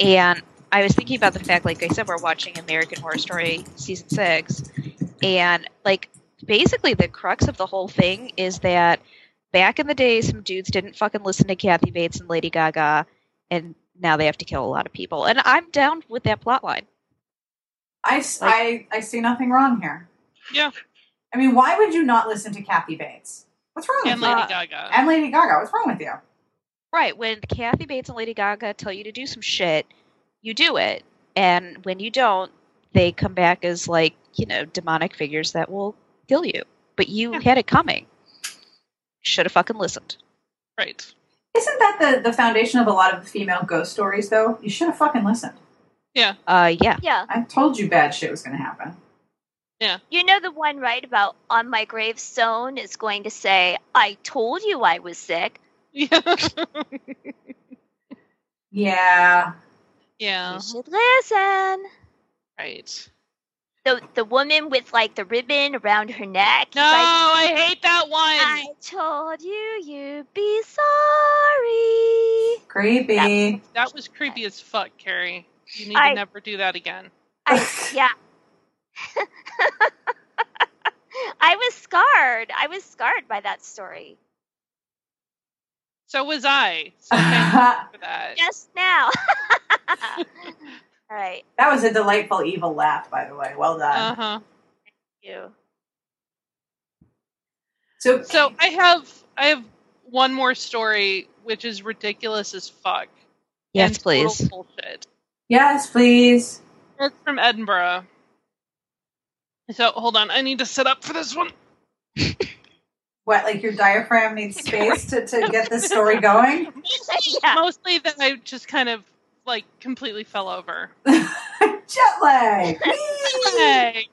And I was thinking about the fact, like I said, we're watching American Horror Story season six, and like basically the crux of the whole thing is that back in the day, some dudes didn't fucking listen to Kathy Bates and Lady Gaga, and now they have to kill a lot of people. And I'm down with that plot line. I see nothing wrong here. Yeah. I mean, why would you not listen to Kathy Bates? What's wrong And with you? Lady Gaga. And Lady Gaga. What's wrong with you? Right, when Kathy Bates and Lady Gaga tell you to do some shit, you do it. And when you don't, they come back as like, you know, demonic figures that will kill you. But you Yeah. had it coming. Should have fucking listened. Right. Isn't that the, the foundation of a lot of the female ghost stories, though? You should have fucking listened. Yeah. Uh yeah. yeah. I told you bad shit was going to happen. Yeah. You know the one right about on my gravestone is going to say, "I told you I was sick." Yeah. Yeah. yeah. You should listen. Right. The the woman with like the ribbon around her neck. No, like, I hate that one. I told you you'd be sorry. Creepy. That was creepy as fuck, Carrie. You need I- to never do that again. I yeah. I was scarred. I was scarred by that story. So was I. So thank you for that. Just now. All right. That was a delightful evil laugh, by the way. Well done. Uh huh. Thank you. so, So I have I have one more story which is ridiculous as fuck. Yes, please. Bullshit. yes, please. It's from Edinburgh. So hold on, I need to set up for this one. What, like your diaphragm needs space to, to get the story going? yeah. Mostly that I just kind of like completely fell over. Jet lag. Hey.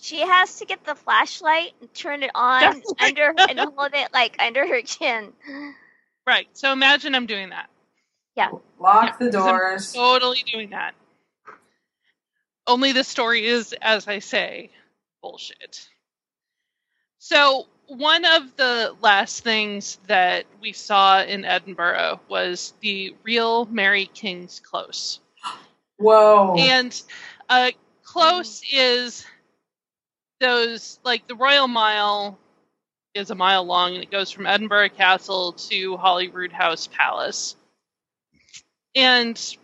She has to get the flashlight and turn it on Definitely. under and hold it like under her chin. Right. So imagine I'm doing that. Yeah. Lock the Yeah, 'cause I'm doors. Totally doing that. Only the story is, as I say, bullshit. So, one of the last things that we saw in Edinburgh was the real Mary King's Close. Whoa. And uh, close is those, like the Royal Mile is a mile long and it goes from Edinburgh Castle to Holyroodhouse Palace. And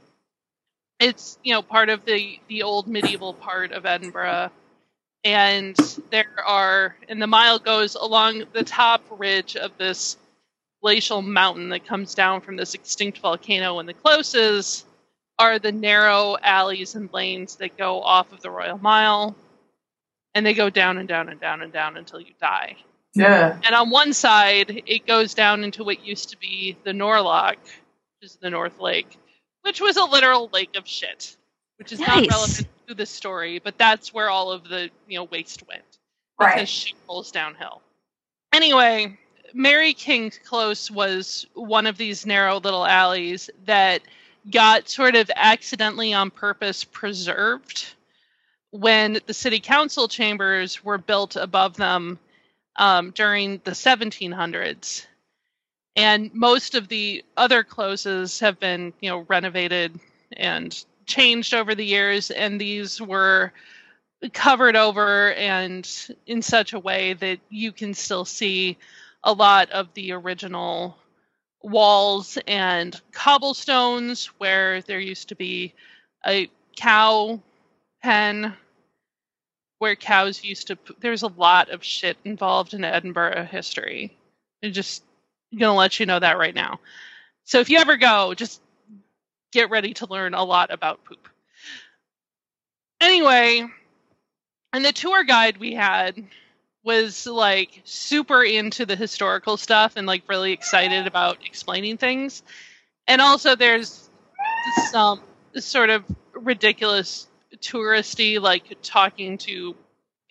it's, you know, part of the, the old medieval part of Edinburgh. And there are, and the mile goes along the top ridge of this glacial mountain that comes down from this extinct volcano. And the closes are the narrow alleys and lanes that go off of the Royal Mile. And they go down and down and down and down until you die. yeah. And on one side, it goes down into what used to be the Nor Loch, which is the North Lake, which was a literal lake of shit, which is not relevant to the story, but that's where all of the you know waste went because Right. shit rolls downhill. Anyway, Mary King's Close was one of these narrow little alleys that got sort of accidentally on purpose preserved when the city council chambers were built above them um, during the 1700s. And most of the other closes have been, you know, renovated and changed over the years, and these were covered over and in such a way that you can still see a lot of the original walls and cobblestones where there used to be a cow pen where cows used to there's a lot of shit involved in Edinburgh history. I'm just gonna let you know that right now. So if you ever go, just get ready to learn a lot about poop. Anyway, and the tour guide we had was like super into the historical stuff and like really excited about explaining things. And also there's some sort of ridiculous touristy like talking to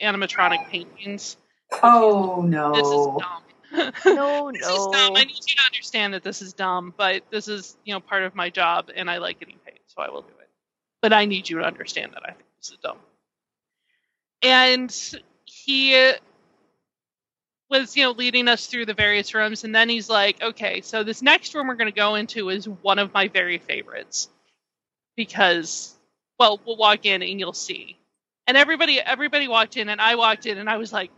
animatronic paintings. Oh no! This is dumb. No, This is dumb. no. I need you to understand that this is dumb, but this is, you know, part of my job and I like getting paid, so I will do it. But I need you to understand that I think this is dumb. And he was, you know, leading us through the various rooms, and then he's like, okay, so this next room we're going to go into is one of my very favorites. Because, well, we'll walk in and you'll see. And everybody everybody walked in and I walked in and I was like,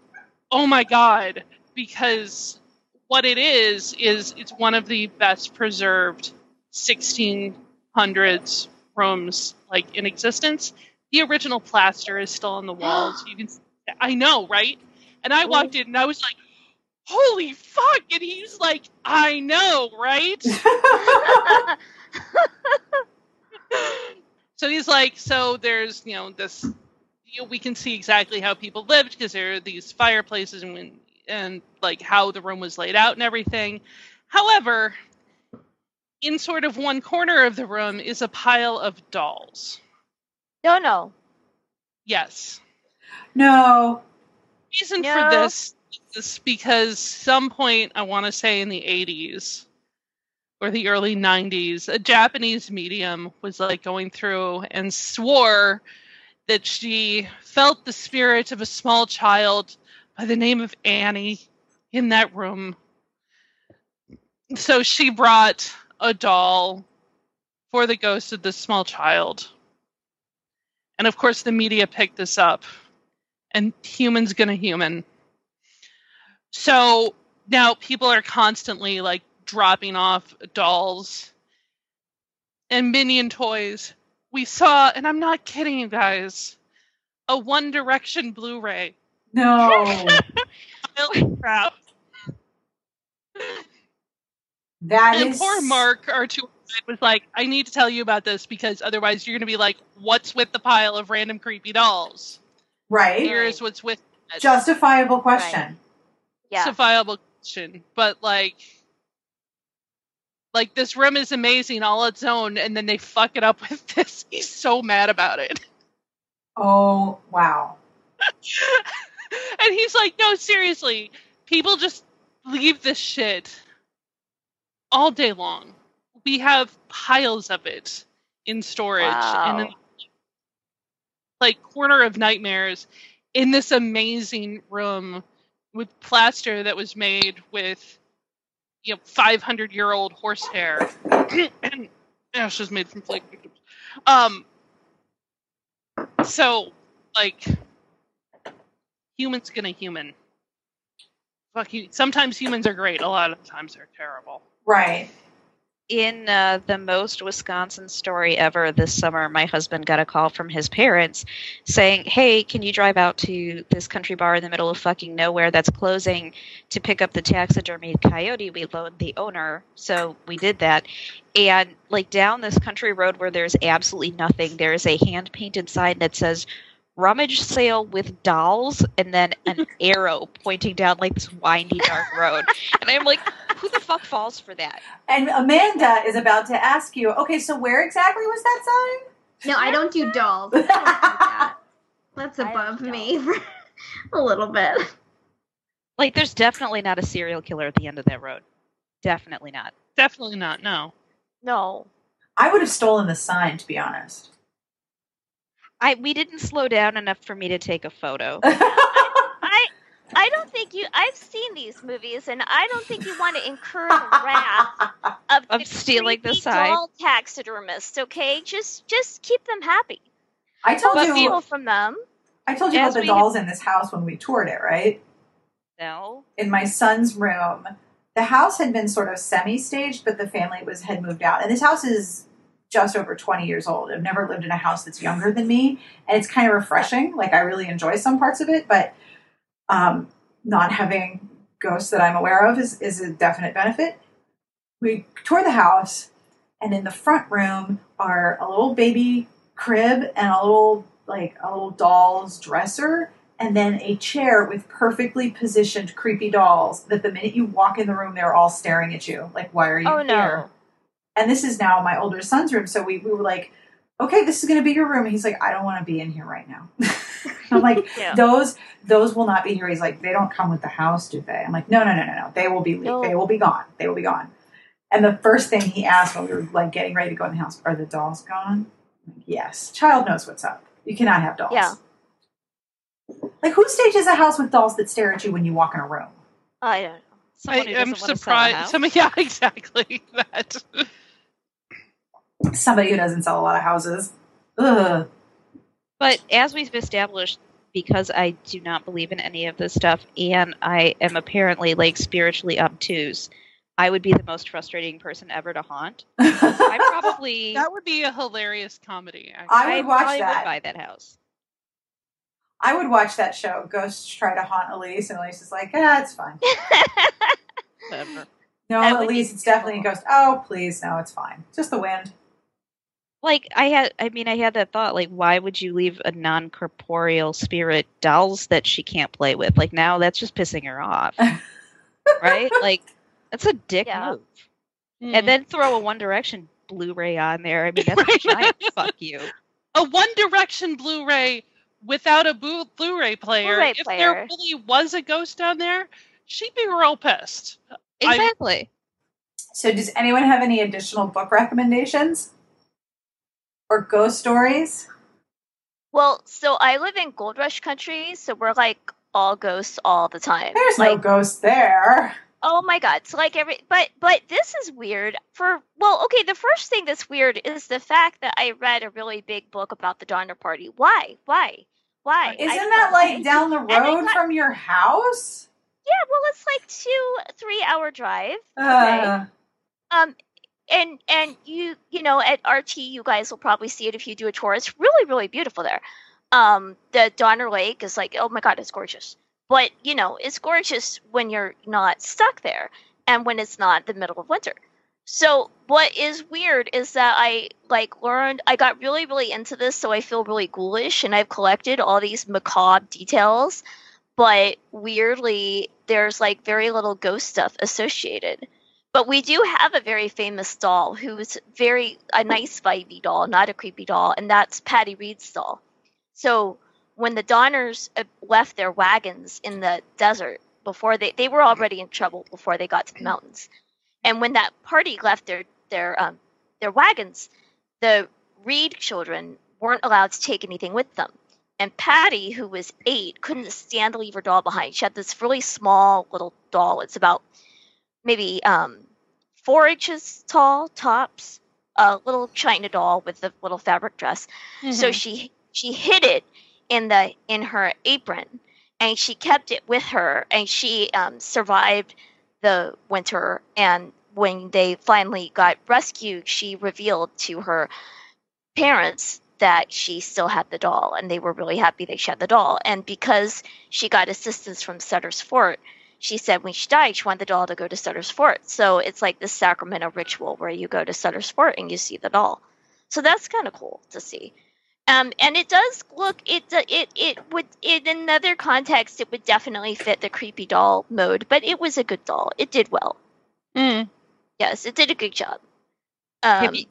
"Oh my god." Because what it is is it's one of the best preserved 1600s rooms like in existence. The original plaster is still on the walls. You can I know, right? And I walked in and I was like, "Holy fuck." And he's like, "I know, right?" so he's like, so there's, you know, this, you know, we can see exactly how people lived because there are these fireplaces and when, and like how the room was laid out and everything. However, in sort of one corner of the room is a pile of dolls. no, no. Yes. no. Reason No. for this is because some point I want to say in the 80s or the early 90s, a Japanese medium was like going through and swore that she felt the spirit of a small child by the name of Annie in that room. So she brought a doll for the ghost of this small child. And of course, the media picked this up, and human's gonna human. So now people are constantly like dropping off dolls and minion toys. We saw, and I'm not kidding you guys, a One Direction Blu ray. No. Holy crap. That and is poor Mark, our tour guide, oh was like, I need to tell you about this because otherwise you're going to be like, what's with the pile of random creepy dolls? right. Here's what's with it. Justifiable question. Yeah. It's a viable question, but like, like this room is amazing all its own, and then they fuck it up with this. He's so mad about it, Oh wow. and he's like, "No, seriously, people just leave this shit all day long. We have piles of it in storage and in Wow. like corner of nightmares in this amazing room with plaster that was made with you know 500 year old horsehair and ashes made from plague victims um so like humans gonna human fuck you sometimes humans are great a lot of times they're terrible Right. In uh, the most Wisconsin story ever this summer, my husband got a call from his parents saying, Hey, can you drive out to this country bar in the middle of fucking nowhere that's closing to pick up the taxidermy coyote we loaned the owner? So we did that. And like down this country road where there's absolutely nothing, there is a hand painted sign that says, Rummage sale with dolls, and then an arrow pointing down like this windy, dark road. And I'm like, who the fuck falls for that? And Amanda is about to ask you. Okay, so where exactly was that sign? No, I don't do dolls. Don't do that. That's above me a little bit. Like, there's definitely not a serial killer at the end of that road. Definitely not. definitely not no No. I would have stolen the sign, to be honest. I we didn't slow down enough for me to take a photo. I I don't think you I've seen these movies and I don't think you want to incur the wrath of, Of the stealing the sign. doll taxidermists, okay? Just just keep them happy. I told Don't you. steal from them. I told you about the dolls in this house when we toured it, right? No. in my son's room. The house had been sort of semi-staged, but the family was had moved out. And this house is just over 20 years old. I've never lived in a house that's younger than me, and it's kind of refreshing. Like I really enjoy some parts of it, but um, not having ghosts that I'm aware of is, is a definite benefit. We tour the house, and in the front room are a little baby crib and a little like a little doll's dresser and then a chair with perfectly positioned creepy dolls that the minute you walk in the room they're all staring at you like why are you Oh here no. And this is now my older son's room so we, we were like okay this is going to be your room. And he's like i don't want to be in here right now. I'm like Yeah. those those will not be here. He's like they don't come with the house do they? I'm like no no no no no. They will be No. they will be gone. They will be gone. And the first thing he asked when we were like getting ready to go in the house are the dolls gone? Like, yes. Child knows what's up. You cannot have dolls. Yeah. like who stages a house with dolls that stare at you when you walk in a room? I don't know. Someone I, am doesn't to sell surprised. Some, yeah, exactly that. Somebody who doesn't sell a lot of houses Ugh. But as we've established, because I do not believe in any of this stuff, and I am apparently like spiritually obtuse, I would be the most frustrating person ever to haunt. I probably, That would be a hilarious comedy. Actually. I would watch that. would buy that house. I would watch that show. Ghosts try to haunt Elyse, and Elyse is like, "Yeah, it's fine." Whatever. No, That Elyse, it's definitely a ghost. Oh, please, no, it's fine. Just the wind. Like I had, I mean, I had that thought. Like, why would you leave a non-corporeal spirit dolls that she can't play with? Like now, that's just pissing her off, right? Like that's a dick Yeah. move. Mm. And then throw a One Direction Blu-ray on there. I mean, that's a Right. giant fuck you. a One Direction Blu-ray without a Blu- Blu-ray player. Blu-ray if player. there really was a ghost down there, she'd be real pissed. I- Exactly. So, does anyone have any additional book recommendations or ghost stories? Well, so I live in Gold Rush country, so we're like all ghosts all the time. There's no like, ghost there. oh my god, so like every but but this is weird for well, okay, the first thing that's weird is the fact that I read a really big book about the Donner Party. Why? Why? Why? Isn't don't that like down the road got- from your house? Yeah, well, it's like two, three hour drive. Uh, Um, and and you you know at RT you guys will probably see it if you do a tour. It's really really beautiful there. Um, the Donner Lake is like oh my god, it's gorgeous. But you know it's gorgeous when you're not stuck there and when it's not the middle of winter. So what is weird is that I like learned I got really really into this, so I feel really ghoulish, and I've collected all these macabre details. But weirdly, there's like very little ghost stuff associated. But we do have a very famous doll who's very a nice vibey doll, not a creepy doll, and that's Patty Reed's doll. So when the Donners uh, left their wagons in the desert before they they were already in trouble before they got to the mountains, and when that party left their their um, their wagons, the Reed children weren't allowed to take anything with them. And Patty, who was eight, couldn't stand to leave her doll behind. She had this really small little doll. It's about maybe um, four inches tall, tops. A little china doll with a little fabric dress. So she she hid it in the in her apron, and she kept it with her, and she um, survived the winter. And when they finally got rescued, she revealed to her parents that she still had the doll, and they were really happy that she had the doll. And because she got assistance from Sutter's Fort, she said when she died, she wanted the doll to go to Sutter's Fort. So it's like this Sacramento ritual where you go to Sutter's Fort and you see the doll. So that's kind of cool to see. Um, and it does look it it it would in another context it would definitely fit the creepy doll mode, but it was a good doll. It did well. Mm. Yes, it did a good job. Um, have you,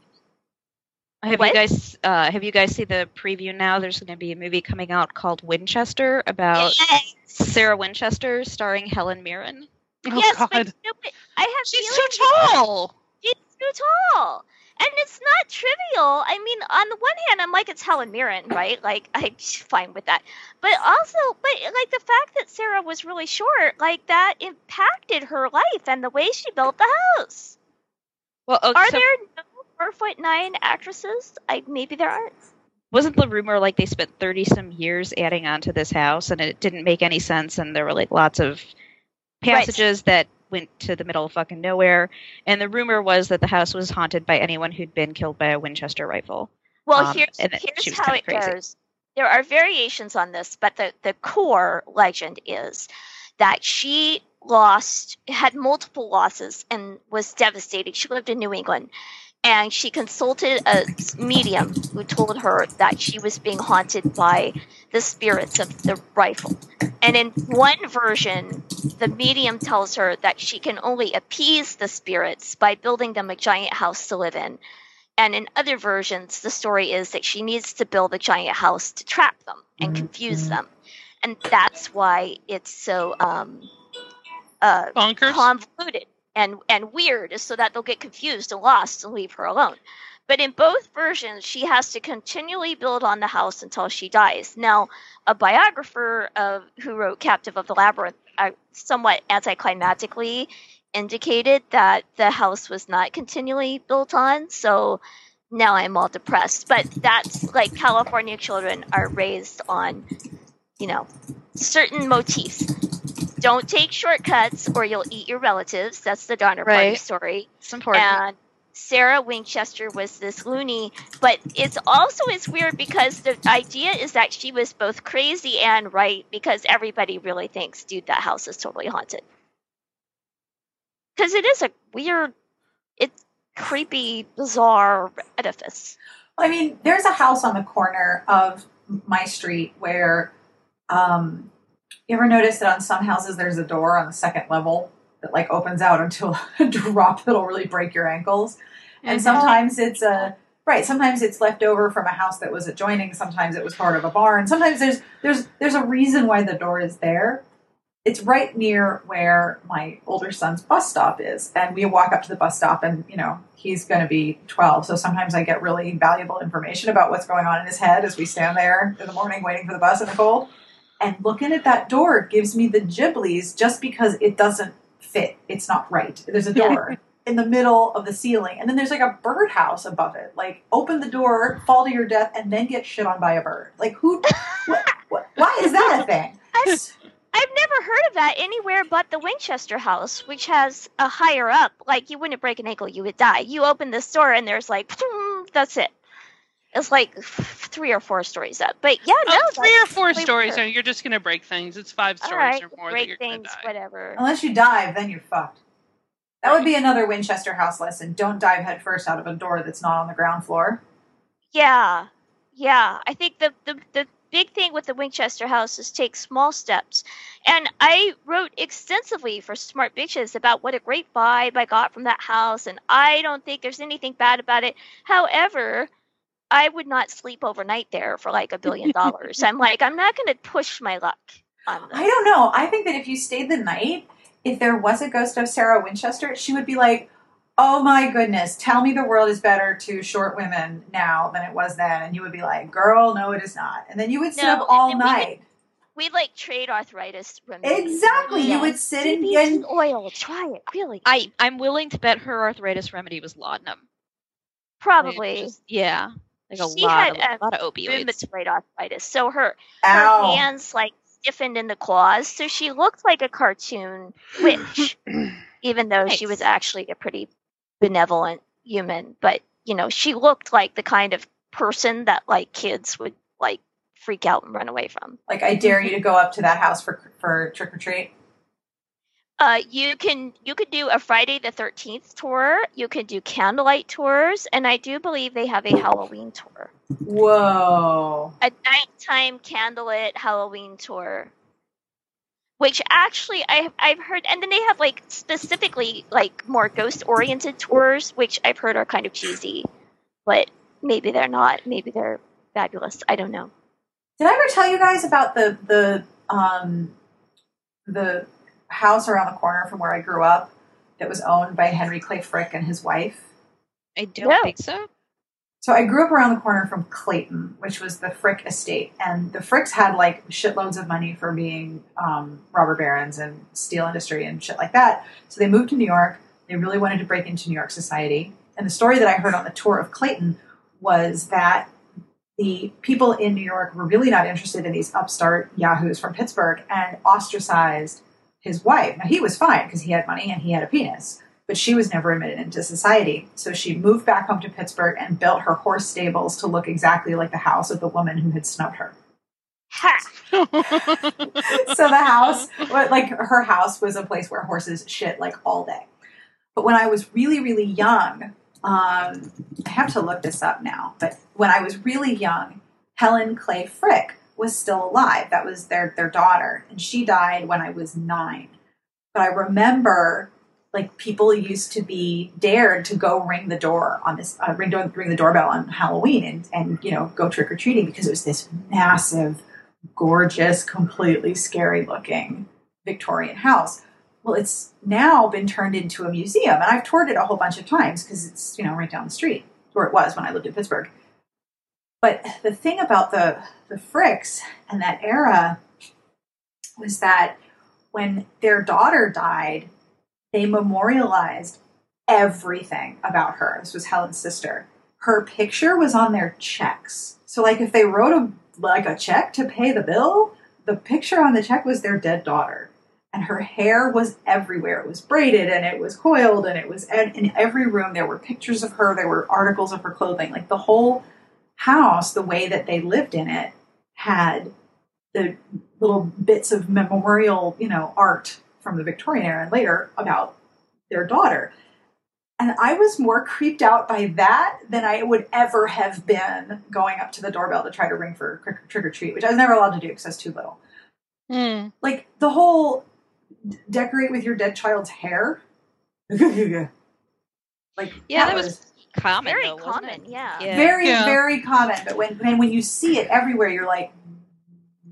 have you guys uh, have you guys seen the preview now? There's going to be a movie coming out called Winchester about yes, Sarah Winchester, starring Helen Mirren. Oh yes, God, but you know what? I have she's too tall. She's too tall. And it's not trivial. I mean, on the one hand, I'm like, it's Helen Mirren, right? Like, I'm fine with that. But also, but like the fact that Sarah was really short, like that impacted her life and the way she built the house. Well, okay, Are so there no four foot nine actresses? I maybe there aren't. Wasn't the rumor like they spent 30 some years adding on to this house and it didn't make any sense and there were like lots of passages that went to the middle of fucking nowhere and the rumor was that the house was haunted by anyone who'd been killed by a winchester rifle Well, Um, here's here's how it crazy. goes. There are variations on this, but the the core legend is that she lost had multiple losses and was devastated. She lived in New England. And she consulted a medium who told her that she was being haunted by the spirits of the rifle. And in one version, the medium tells her that she can only appease the spirits by building them a giant house to live in. And in other versions, the story is that she needs to build a giant house to trap them and Mhm, confuse them. And that's why it's so um, uh, convoluted and, and weird, so that they'll get confused and lost and leave her alone. But in both versions, she has to continually build on the house until she dies. Now, a biographer of who wrote Captive of the Labyrinth, uh, somewhat anticlimactically, indicated that the house was not continually built on. So now I'm all depressed. But that's like California children are raised on, you know, certain motifs. Don't take shortcuts or you'll eat your relatives. That's the Donner Party Right. story. it's important And Sarah Winchester was this loony, but it's also it's weird because the idea is that she was both crazy and right because everybody really thinks, dude, that house is totally haunted. Because it is a weird, it's creepy, bizarre edifice. I mean, there's a house on the corner of my street where, um, you ever notice that on some houses there's a door on the second level that like opens out into a drop that'll really break your ankles, and Mhm. sometimes it's a right. Sometimes it's left over from a house that was adjoining. Sometimes it was part of a barn. Sometimes there's there's there's a reason why the door is there. it's right near where my older son's bus stop is. And we walk up to the bus stop, and, you know, he's going to be 12. So sometimes I get really valuable information about what's going on in his head as we stand there in the morning waiting for the bus in the cold. And looking at that door gives me the giblies just because it doesn't fit. It's not right. There's a door. In the middle of the ceiling, and then there's like a birdhouse above it. Like, open the door, fall to your death, and then get shit on by a bird. Like, who? what, what, why is that a thing? I've, I've never heard of that anywhere but the Winchester house, which has a higher up. Like you wouldn't break an ankle, you would die. You open this door and there's like, that's it. It's like three or four stories up. But yeah, uh, no, Oh, three or four stories, weird. and you're just gonna break things. It's five stories right, or more that break you're gonna things, die. whatever. Unless you dive, then you're fucked. That would be another Winchester house lesson. Don't dive headfirst out of a door that's not on the ground floor. Yeah, yeah. I think the, the the big thing with the Winchester house is take small steps. And I wrote extensively for Smart Bitches about what a great vibe I got from that house, and I don't think there's anything bad about it. However, I would not sleep overnight there for like a billion dollars. I'm like, I'm not going to push my luck on this. I don't know. I think that if you stayed the night, if there was a ghost of Sarah Winchester, she would be like, "Oh my goodness, tell me the world is better to short women now than it was then," and you would be like, "Girl, no, it is not." And then you would sit No, up all and then we would- night. We like trade arthritis remedies. Exactly. You would sit and, CBD and oil. Try it. Really. I I'm willing to bet her arthritis remedy was laudanum. Like, Probably. just- yeah, like a She lot, had, of, a lot of opioids. rheumatoid arthritis. So her ow. her hands like stiffened in the claws, so she looked like a cartoon witch, even though she was actually a pretty benevolent human. But you know, she looked like the kind of person that like kids would like freak out and run away from. Like I dare you mm-hmm. to go up to that house for for trick or treat. Uh, you can you could do a Friday the Thirteenth tour. You could do candlelight tours, and I do believe they have a Halloween tour, Whoa. a nighttime candlelit Halloween tour. Which actually I I've heard, and then they have like specifically like more ghost oriented tours, which I've heard are kind of cheesy, but maybe they're not. Maybe they're fabulous. I don't know. Did I ever tell you guys about the the um the house around the corner from where I grew up that was owned by Henry Clay Frick and his wife? I don't No. think so. So I grew up around the corner from Clayton, which was the Frick estate, and the Fricks had like shitloads of money for being um, robber barons and steel industry and shit like that. So they moved to New York. They really wanted to break into New York society. And the story that I heard on the tour of Clayton was that the people in New York were really not interested in these upstart yahoos from Pittsburgh and ostracized his wife. Now he was fine because he had money and he had a penis, but she was never admitted into society. So she moved back home to Pittsburgh and built her horse stables to look exactly like the house of the woman who had snubbed her. Ha! so the house, like her house, was a place where horses shit like all day. But when I was really, really young, um, I have to look this up now. But when I was really young, Helen Clay Frick was still alive. That was their their daughter, and she died when I was nine. But I remember, like people used to be dared to go ring the door on this uh, ring door, ring the doorbell on Halloween and and you know go trick or treating because it was this massive gorgeous, completely scary looking Victorian house. Well, it's now been turned into a museum, and I've toured it a whole bunch of times because it's you know right down the street where it was when I lived in Pittsburgh. But the thing about the the Fricks and that era was that when their daughter died, they memorialized everything about her. This was Helen's sister. Her picture was on their checks. So like if they wrote a like a check to pay the bill, the picture on the check was their dead daughter. And her hair was everywhere. It was braided and it was coiled and it was in every room there were pictures of her, there were articles of her clothing. Like the whole house, the way that they lived in it, had the little bits of memorial, you know, art from the Victorian era and later about their daughter. And I was more creeped out by that than I would ever have been going up to the doorbell to try to ring for trick, or treat, which I was never allowed to do because I was too little. Hmm. Like the whole decorate with your dead child's hair. like Yeah, that was common. Very though, wasn't common, it? yeah. very Yeah. very common. But when and when you see it everywhere, you're like,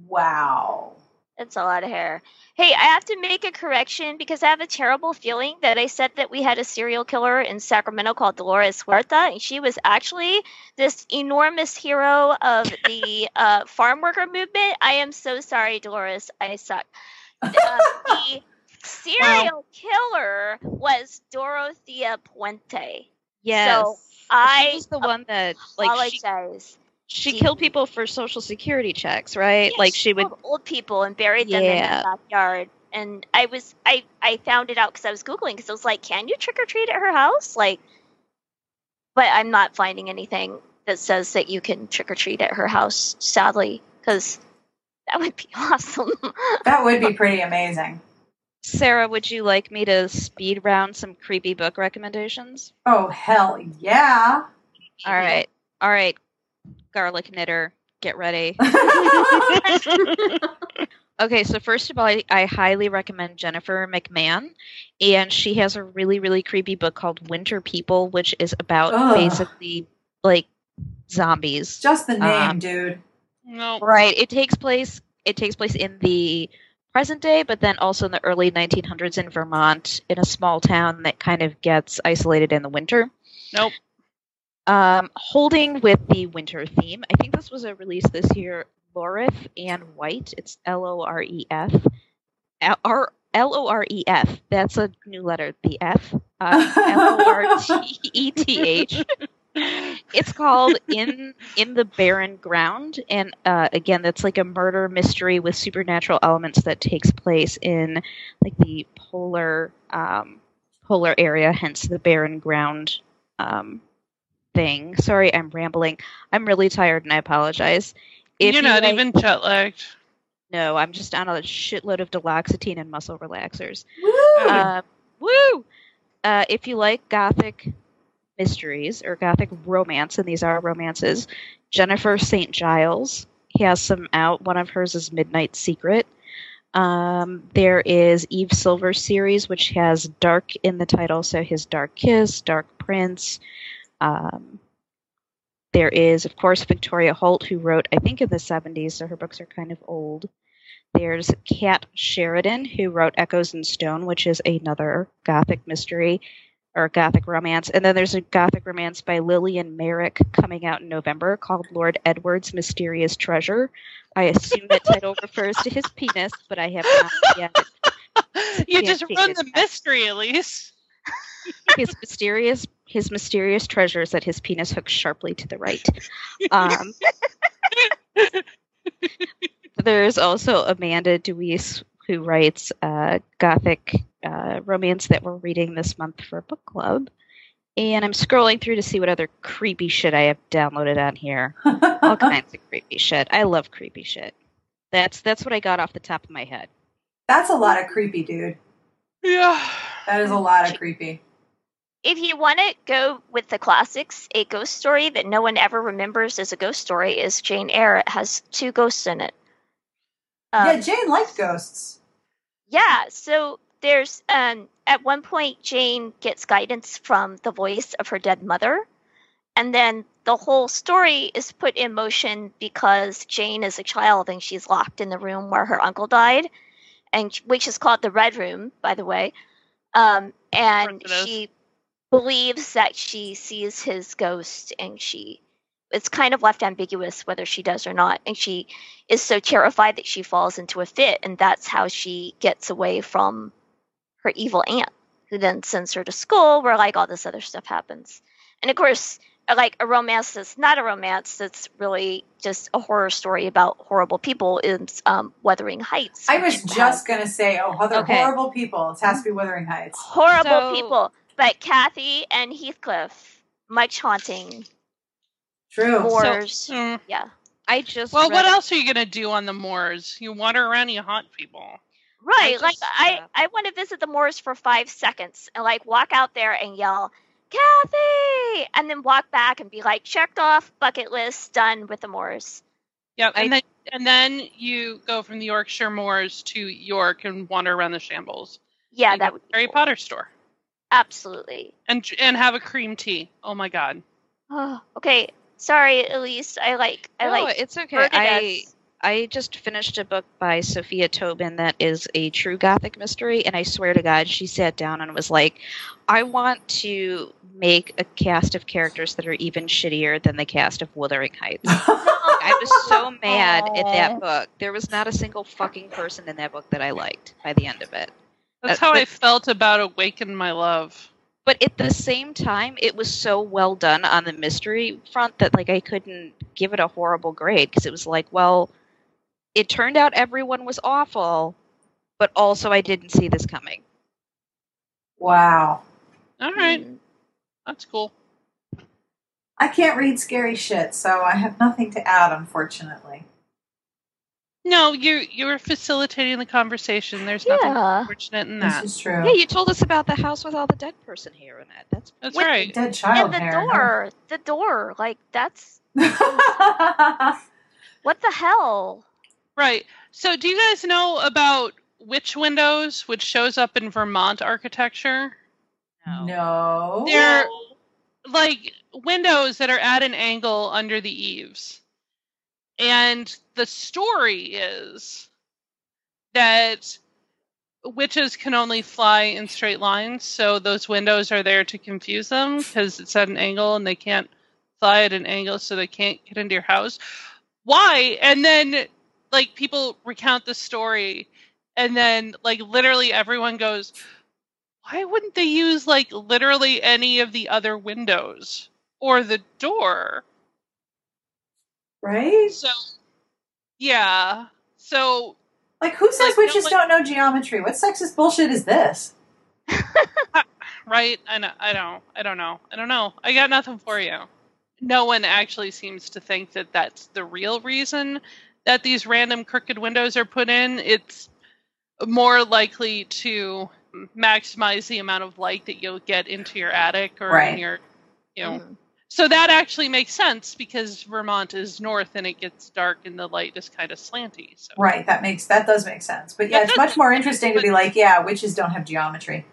wow. It's a lot of hair. Hey, I have to make a correction because I have a terrible feeling that I said that we had a serial killer in Sacramento called Dolores Huerta, and she was actually this enormous hero of the uh, farm worker movement. I am so sorry, Dolores. I suck. Uh, the serial killer was Dorothea Puente. Yes. So I she was the one that like she, apologize. she killed people for social security checks, right? like she would old people and buried them in the backyard. And I was I I found it out because I was googling because I was like, can you trick or treat at her house? Like, but I'm not finding anything that says that you can trick or treat at her house. Sadly, because that would be awesome. That would be pretty amazing. Sarah, would you like me to speed round some creepy book recommendations? Oh hell yeah! All right. All right. Garlic knitter, get ready. Okay, so first of all, I, I highly recommend Jennifer McMahon, and she has a really, really creepy book called Winter People, which is about Ugh. basically like zombies. Just the name, Um, dude. No. Right. It takes place. It takes place in the present day, but then also in the early 1900s in Vermont, in a small town that kind of gets isolated in the winter. Nope. Um, holding with the winter theme, I think this was a release this year. Loreth Anne White. It's L O R E F. L R L O R E F. That's a new letter. The F. Uh, L O R T E T H. It's called in in the barren ground, and uh, again, that's like a murder mystery with supernatural elements that takes place in like the polar um, polar area, hence the barren ground um, thing. Sorry, I'm rambling. I'm really tired, and I apologize. If You're you not like- even jet lagged. No, I'm just on a shitload of duloxetine and muscle relaxers. Woo! Uh, woo! Uh, if you like gothic mysteries or gothic romance, and these are romances, Jennifer St. Giles he has some out. One of hers is Midnight Secret. Um, there is Eve Silver series, which has dark in the title, so his Dark Kiss, Dark Prince. Um, there is, of course, Victoria Holt, who wrote, I think, in the 70s, so her books are kind of old. There's Kat Sheridan, who wrote Echoes in Stone, which is another gothic mystery or gothic romance. And then there's a gothic romance by Lillian Marek coming out in November called Lord Edward's Mysterious Treasure. I assume that title refers to his penis, but I have not yet. you just run the mystery, Elyse. His mysterious his mysterious treasure is that his penis hooks sharply to the right. Um, there's also Amanda DeWees who writes uh, gothic uh, romance that we're reading this month for book club. And I'm scrolling through to see what other creepy shit I have downloaded on here. All kinds of creepy shit. I love creepy shit. That's that's what I got off the top of my head. That's a lot of creepy, dude. Yeah. That is a lot of creepy. if you want to go with the classics, a ghost story that no one ever remembers as a ghost story is Jane Eyre. It has two ghosts in it. Um, yeah, Jane liked ghosts. Yeah, so there's um at one point Jane gets guidance from the voice of her dead mother, and then the whole story is put in motion because Jane is a child and she's locked in the room where her uncle died, and which is called the Red Room, by the way. Um, and Of course it is. she believes that she sees his ghost, and she it's kind of left ambiguous whether she does or not, and she is so terrified that she falls into a fit, and that's how she gets away from her evil aunt, who then sends her to school where like all this other stuff happens. And of course, uh, like a romance that's not a romance, that's really just a horror story about horrible people is um, Wuthering Heights. I which was has just gonna say, oh, other Okay. horrible people. It has to be Wuthering Heights. horrible So- people, but Kathy and Heathcliff, much haunting, True. moors, Mm. yeah. I just Well, read what else are you gonna do on the moors? You wander around, you haunt people. Right, just- like I, yeah. I want to visit the moors for five seconds and like walk out there and yell, Kathy, and then walk back and be like, checked off, bucket list, done with the moors. Yep, and I- then and then you go from the Yorkshire moors to York and wander around the shambles. Yeah, that go would be Harry cool. Potter store Absolutely. and and have a cream tea. Oh my god. Oh, okay, sorry, Elyse. I like, I No, like. it's okay. Bergadets. I I just finished a book by Sophia Tobin that is a true gothic mystery, and I swear to God, she sat down and was like, I want to make a cast of characters that are even shittier than the cast of Wuthering Heights. I was so mad at that book. There was not a single fucking person in that book that I liked by the end of it. That's Uh, how I felt about Awaken My Love. But at the same time, it was so well done on the mystery front that like I couldn't give it a horrible grade because it was like, well, it turned out everyone was awful, but also I didn't see this coming. Wow. All right, Mm. that's cool. I can't read scary shit, so I have nothing to add, unfortunately. No, you you were facilitating the conversation. There's nothing Yeah. unfortunate in that. This that. is true. Yeah, you told us about the house with all the dead person hair in it. That's That's With- right. Dead child and the hair. door, the door, like that's what the hell? Right. So, do you guys know about witch windows, which shows up in Vermont architecture? no. They're like windows that are at an angle under the eaves. And the story is that witches can only fly in straight lines, so those windows are there to confuse them because it's at an angle and they can't fly at an angle, so they can't get into your house. Why? And then, like, people recount the story, and then, like, literally everyone goes, why wouldn't they use like literally any of the other windows or the door? Right? So, yeah. So, Like, who says Like, no witches one- don't know geometry? What sexist bullshit is this? right? I know. I don't. I don't know. I don't know. I got nothing for you. No one actually seems to think that that's the real reason that these random crooked windows are put in. It's more likely to maximize the amount of light that you'll get into your attic or Right. in your, you know, Mm. So that actually makes sense because Vermont is north and it gets dark and the light is kind of slanty. So Right, that makes that does make sense. But yeah, That it's much more sense, interesting to be like, yeah, witches don't have geometry.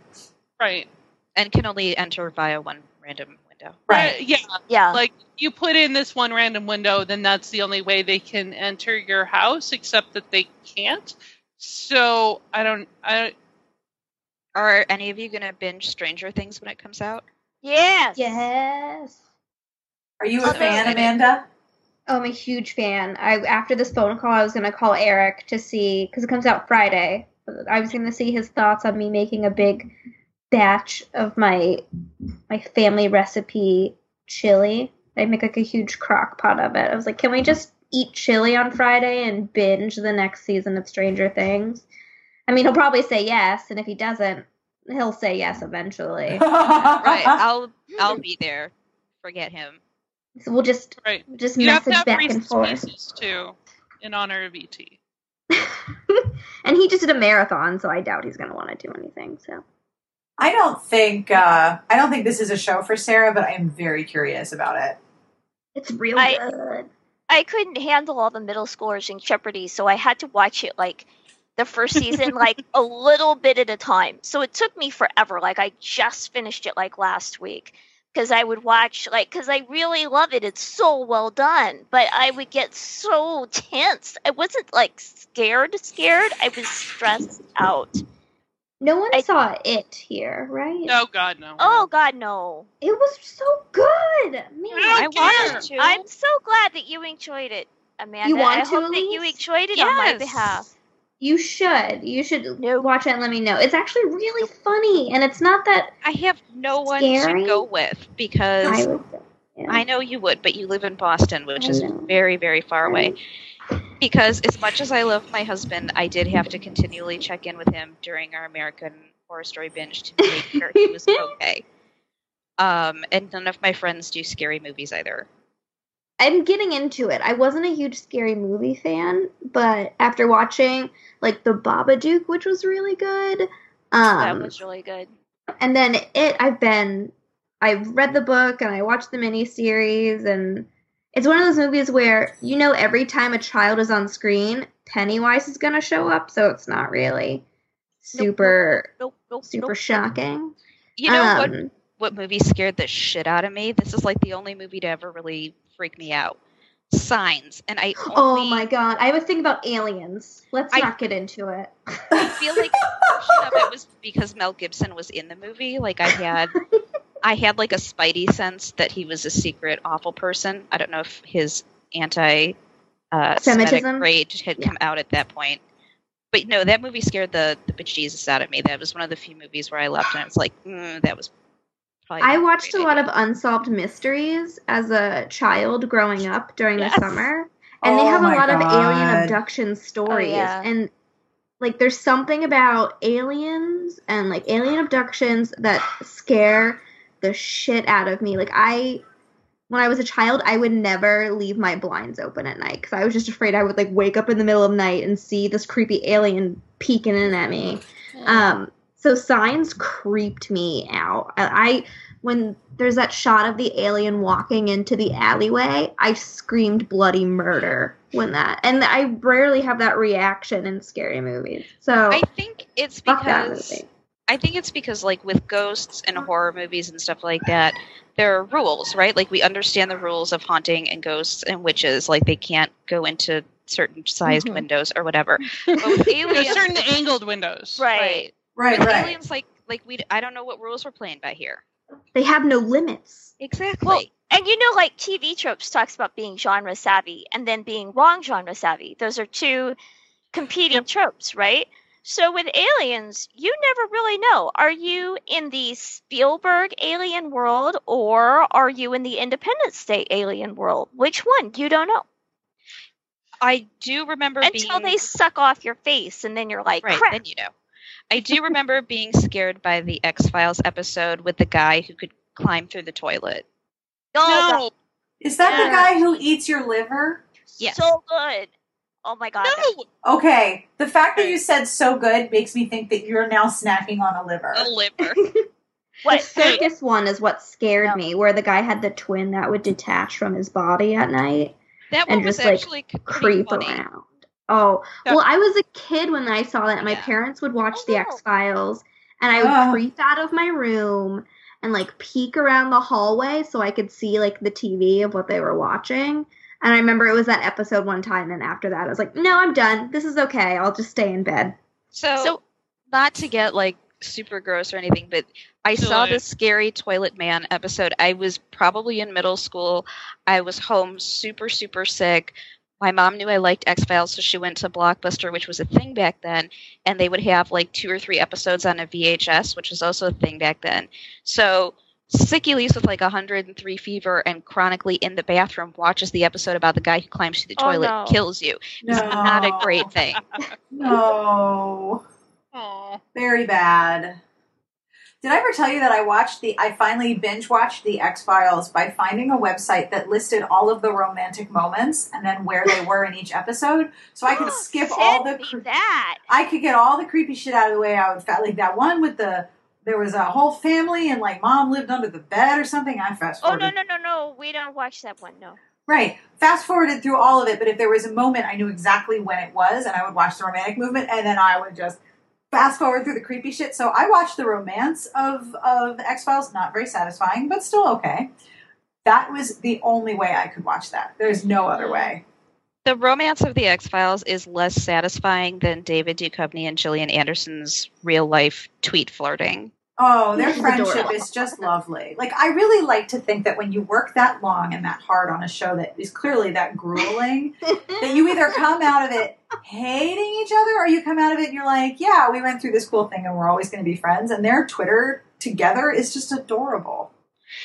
right, and can only enter via one random window. Right. Uh, yeah. Yeah. Like you put in this one random window, then that's the only way they can enter your house, except that they can't. So I don't. I Are any of you going to binge Stranger Things when it comes out? yes. Yes. Are you a Although- fan, Amanda? Oh, I'm a huge fan. I after this phone call, I was gonna call Eric to see because it comes out Friday. I was gonna see his thoughts on me making a big batch of my my family recipe chili. I make like a huge crock pot of it. I was like, can we just eat chili on Friday and binge the next season of Stranger Things? I mean, he'll probably say yes, and if he doesn't, he'll say yes eventually. Right. I'll I'll be there. Forget him. So we'll just right. just You have to message have back and forth. Too, in honor of ET. and he just did a marathon, so I doubt he's going to want to do anything. So I don't think uh, I don't think this is a show for Sarah, but I am very curious about it. it's real I- good. I couldn't handle all the middle schoolers in Jeopardy, so I had to watch it like the first season, like a little bit at a time. So it took me forever. Like I just finished it like last week because I would watch like because I really love it. It's so well done, but I would get so tense. I wasn't like scared, scared. I was stressed out. No one I- saw it here, right? Oh God, no. Oh God, no! It was so good, man. I I don't care. wanted to. I'm so glad that you enjoyed it, Amanda. You want I to, hope that you Elyse? enjoyed it on my behalf. You should. You should No. watch it and let me know. It's actually really funny, and it's not that I have no one Scary? to go with because I I, would. Yeah. know you would, but you live in Boston, which I is know. very, very far away. Because as much as I love my husband, I did have to continually check in with him during our American Horror Story binge to make sure he was okay. Um, and none of my friends do scary movies either. I'm getting into it. I wasn't a huge scary movie fan, but after watching like the Babadook, which was really good, That um, was really good. and then it, I've been, I've read the book and I watched the miniseries, and it's one of those movies where you know every time a child is on screen, Pennywise is gonna show up, so it's not really super Nope, nope, super nope. shocking. You know what Um, what movie scared the shit out of me? This is like the only movie to ever really freak me out. Signs, and I Oh my god, I was thinking about aliens. Let's I- not get into it. I feel like of it was because Mel Gibson was in the movie. Like I had, I had like a spidey sense that he was a secret awful person. I don't know if his anti uh, Semitic rage had come out at that point. But no, that movie scared the the bejesus out of me. That was one of the few movies where I left and I was like, mm, that was. Probably I watched a lot of unsolved mysteries as a child growing up during Yes. the summer. And they Oh have a my lot of alien abduction stories. yeah. And like there's something about aliens and like alien abductions that scare the shit out of me. Like I when I was a child, I would never leave my blinds open at night because I was just afraid I would like wake up in the middle of the night and see this creepy alien peeking in at me. Um, so signs creeped me out. I, I when there's that shot of the alien walking into the alleyway, I screamed bloody murder when that, and I rarely have that reaction in scary movies. So I think it's because. I think it's because like with ghosts and horror movies and stuff like that, there are rules, right? Like we understand the rules of haunting and ghosts and witches, like they can't go into certain sized Mhm. windows or whatever. But with aliens, certain angled windows. right. Right, With right. aliens, like like we, I don't know what rules we're playing by here. They have no limits. Exactly. Well, and you know, like TV tropes talks about being genre savvy and then being wrong genre savvy. Those are two competing tropes, right? So with aliens, you never really know. Are you in the Spielberg alien world or are you in the Independence Day alien world? Which one? You don't know. I do remember Until being they suck off your face and then you're like, right. crap. Then you know. I do remember being scared by the X Files episode with the guy who could climb through the toilet. Oh, No, Is that the guy who eats your liver? Yes. so good. Oh my god. no, Okay, the fact that you said so good makes me think that you're now snacking on a liver. A liver. What? The circus one is what scared No. me, where the guy had the twin that would detach from his body at night. That And was just, like, actually c- creep funny. around. Oh, Yeah. well, I was a kid when I saw that. My Yeah. parents would watch Oh, the no. X Files, and I would Oh. creep out of my room and like peek around the hallway so I could see like the TV of what they were watching. And I remember it was that episode one time, and after that, I was like, "No, I'm done. This is okay. I'll just stay in bed." So, So- not to get like super gross or anything, but I saw Right. the scary toilet man episode. I was probably in middle school. I was home super, super sick. My mom knew I liked X Files, so she went to Blockbuster, which was a thing back then, and they would have like two or three episodes on a VHS, which was also a thing back then. So Sicky Lease with like 103 fever and chronically in the bathroom watches the episode about the guy who climbs through the Oh, toilet, no. kills you. It's not a great thing. No. Aw. Very bad. Did I ever tell you that I watched the I finally binge watched the X Files by finding a website that listed all of the romantic moments and then where they were in each episode, so I could oh, skip all the cre- that. I could get all the creepy shit out of the way. I would like that one with the there was a whole family and like mom lived under the bed or something. I fast Oh no no no no! We don't watch that one. No. Right. Fast forwarded through all of it, but if there was a moment, I knew exactly when it was, and I would watch the romantic movement, and then I would just fast forward through the creepy shit. So I watched the romance of of X Files. Not very satisfying, but still okay. That was the only way I could watch that. There's no other way. The romance of the X Files is less satisfying than David Duchovny and Gillian Anderson's real life tweet flirting. Oh, their friendship is just lovely. Like I really like to think that when you work that long and that hard on a show that is clearly that grueling, that you either come out of it hating each other or you come out of it and you're like, yeah, we went through this cool thing and we're always going to be friends. And their Twitter together is just adorable.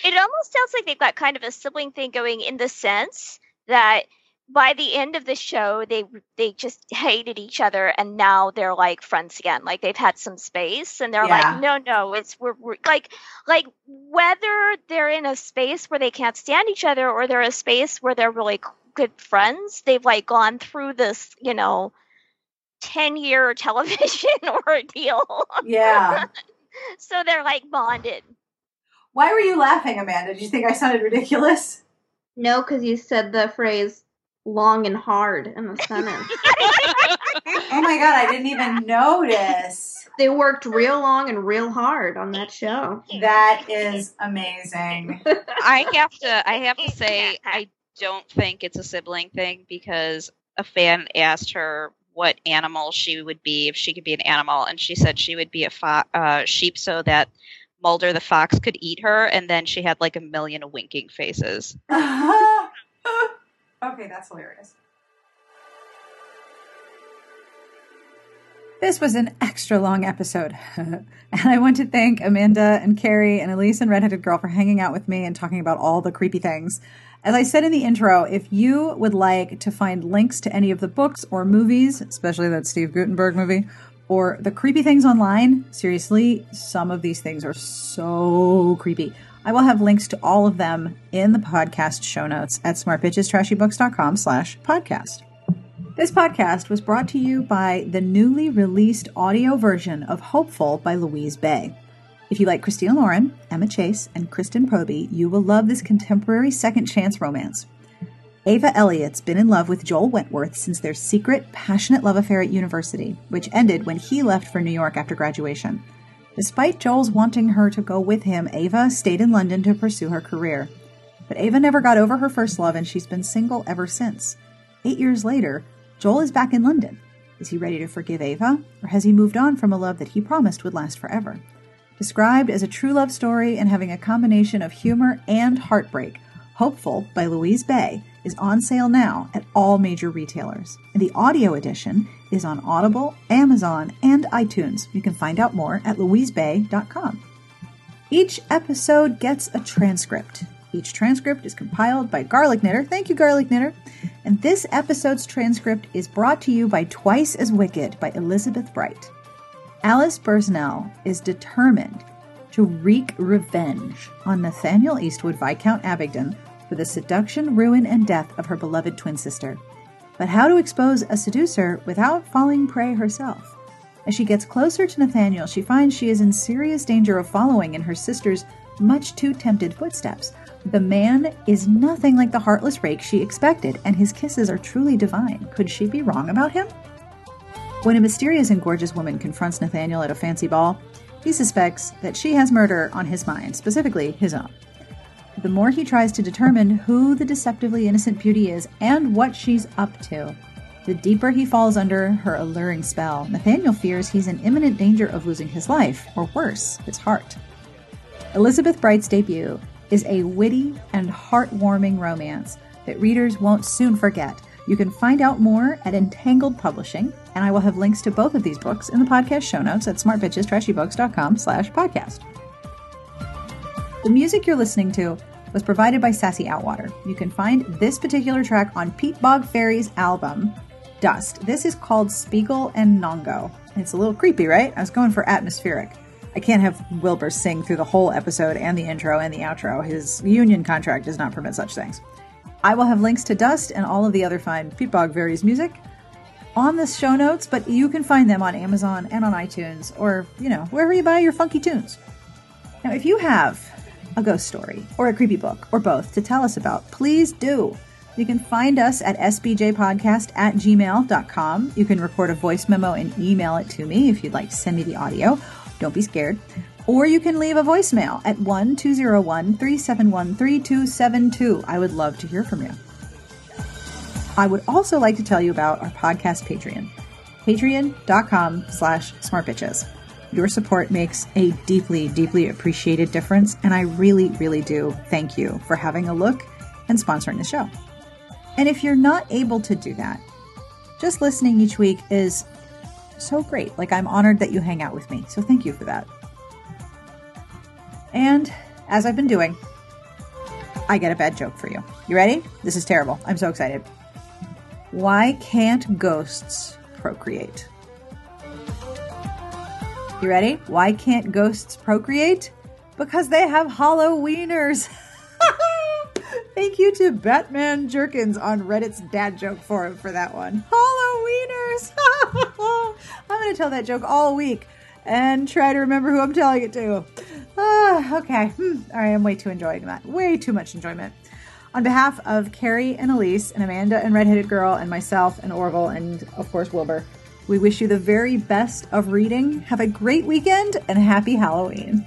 It almost sounds like they've got kind of a sibling thing going in the sense that by the end of the show they they just hated each other and now they're like friends again like they've had some space and they're Yeah. like no no it's we're, we're like like whether they're in a space where they can't stand each other or they're a space where they're really good friends they've like gone through this you know 10 year television ordeal Yeah. so they're like bonded Why were you laughing, Amanda? Did you think I sounded ridiculous? no, because you said the phrase "long and hard" in the sentence. Oh my god, I didn't even notice. they worked real long and real hard on that show. That is amazing. I have to I have to say I don't think it's a sibling thing because a fan asked her what animal she would be if she could be an animal, and she said she would be a fo- uh, sheep so that Mulder the fox could eat her, and then she had like a million winking faces. okay, that's hilarious. This was an extra long episode. and I want to thank Amanda and Carrie and Elyse and Redheaded Girl for hanging out with me and talking about all the creepy things. As I said in the intro, if you would like to find links to any of the books or movies, especially that Steve Guttenberg movie, or the creepy things online, seriously, some of these things are so creepy. I will have links to all of them in the podcast show notes at smartbitchestrashybooks.com slash podcast. This podcast was brought to you by the newly released audio version of Hopeful by Louise Bay. If you like Christina Lauren, Emma Chase, and Kristen Proby, you will love this contemporary second chance romance. Ava Elliott's been in love with Joel Wentworth since their secret, passionate love affair at university, which ended when he left for New York after graduation. Despite Joel's wanting her to go with him, Ava stayed in London to pursue her career. But Ava never got over her first love and she's been single ever since. Eight years later, Joel is back in London. Is he ready to forgive Ava, or has he moved on from a love that he promised would last forever? Described as a true love story and having a combination of humor and heartbreak, Hopeful by Louise Bay is on sale now at all major retailers. And the audio edition is on Audible, Amazon, and iTunes. You can find out more at louisebay.com. Each episode gets a transcript. Each transcript is compiled by Garlic Knitter. Thank you, Garlic Knitter. And this episode's transcript is brought to you by Twice as Wicked by Elizabeth Bright. Alice Bursnell is determined to wreak revenge on Nathaniel Eastwood, Viscount Abingdon, for the seduction, ruin, and death of her beloved twin sister. But how to expose a seducer without falling prey herself? As she gets closer to Nathaniel, she finds she is in serious danger of following in her sister's much too tempted footsteps. The man is nothing like the heartless rake she expected, and his kisses are truly divine. Could she be wrong about him? When a mysterious and gorgeous woman confronts Nathaniel at a fancy ball, he suspects that she has murder on his mind, specifically his own. The more he tries to determine who the deceptively innocent beauty is and what she's up to, the deeper he falls under her alluring spell. Nathaniel fears he's in imminent danger of losing his life, or worse, his heart. Elizabeth Bright's debut is a witty and heartwarming romance that readers won't soon forget. You can find out more at Entangled Publishing, and I will have links to both of these books in the podcast show notes at smartbitchestrashybooks.com slash podcast. The music you're listening to was provided by Sassy Outwater. You can find this particular track on Peatbog Faeries' album, Dust. This is called Spiegel and Nongo. It's a little creepy, right? I was going for atmospheric. I can't have Wilbur sing through the whole episode and the intro and the outro. His union contract does not permit such things. I will have links to Dust and all of the other fine Peatbog Faeries' music on the show notes, but you can find them on Amazon and on iTunes or, you know, wherever you buy your funky tunes. Now, if you have a ghost story or a creepy book or both to tell us about, please do. You can find us at sbjpodcast at gmail.com. You can record a voice memo and email it to me if you'd like to send me the audio. Don't be scared. Or you can leave a voicemail at 1 201 371 3272. I would love to hear from you. I would also like to tell you about our podcast Patreon. Patreon.com slash smartbitches. Your support makes a deeply, deeply appreciated difference, and I really, really do thank you for having a look and sponsoring the show. And if you're not able to do that, just listening each week is so great. Like, I'm honored that you hang out with me. So, thank you for that. And as I've been doing, I get a bad joke for you. You ready? This is terrible. I'm so excited. Why can't ghosts procreate? You ready? Why can't ghosts procreate? Because they have hollow wieners. Thank you to Batman Jerkins on Reddit's dad joke forum for that one. Hollow wieners. I'm going to tell that joke all week and try to remember who I'm telling it to. Ah, okay. Hmm. All right, I'm way too enjoying that. Way too much enjoyment. On behalf of Carrie and Elyse and Amanda and Redheaded Girl and myself and Orville and, of course, Wilbur, we wish you the very best of reading. Have a great weekend and happy Halloween.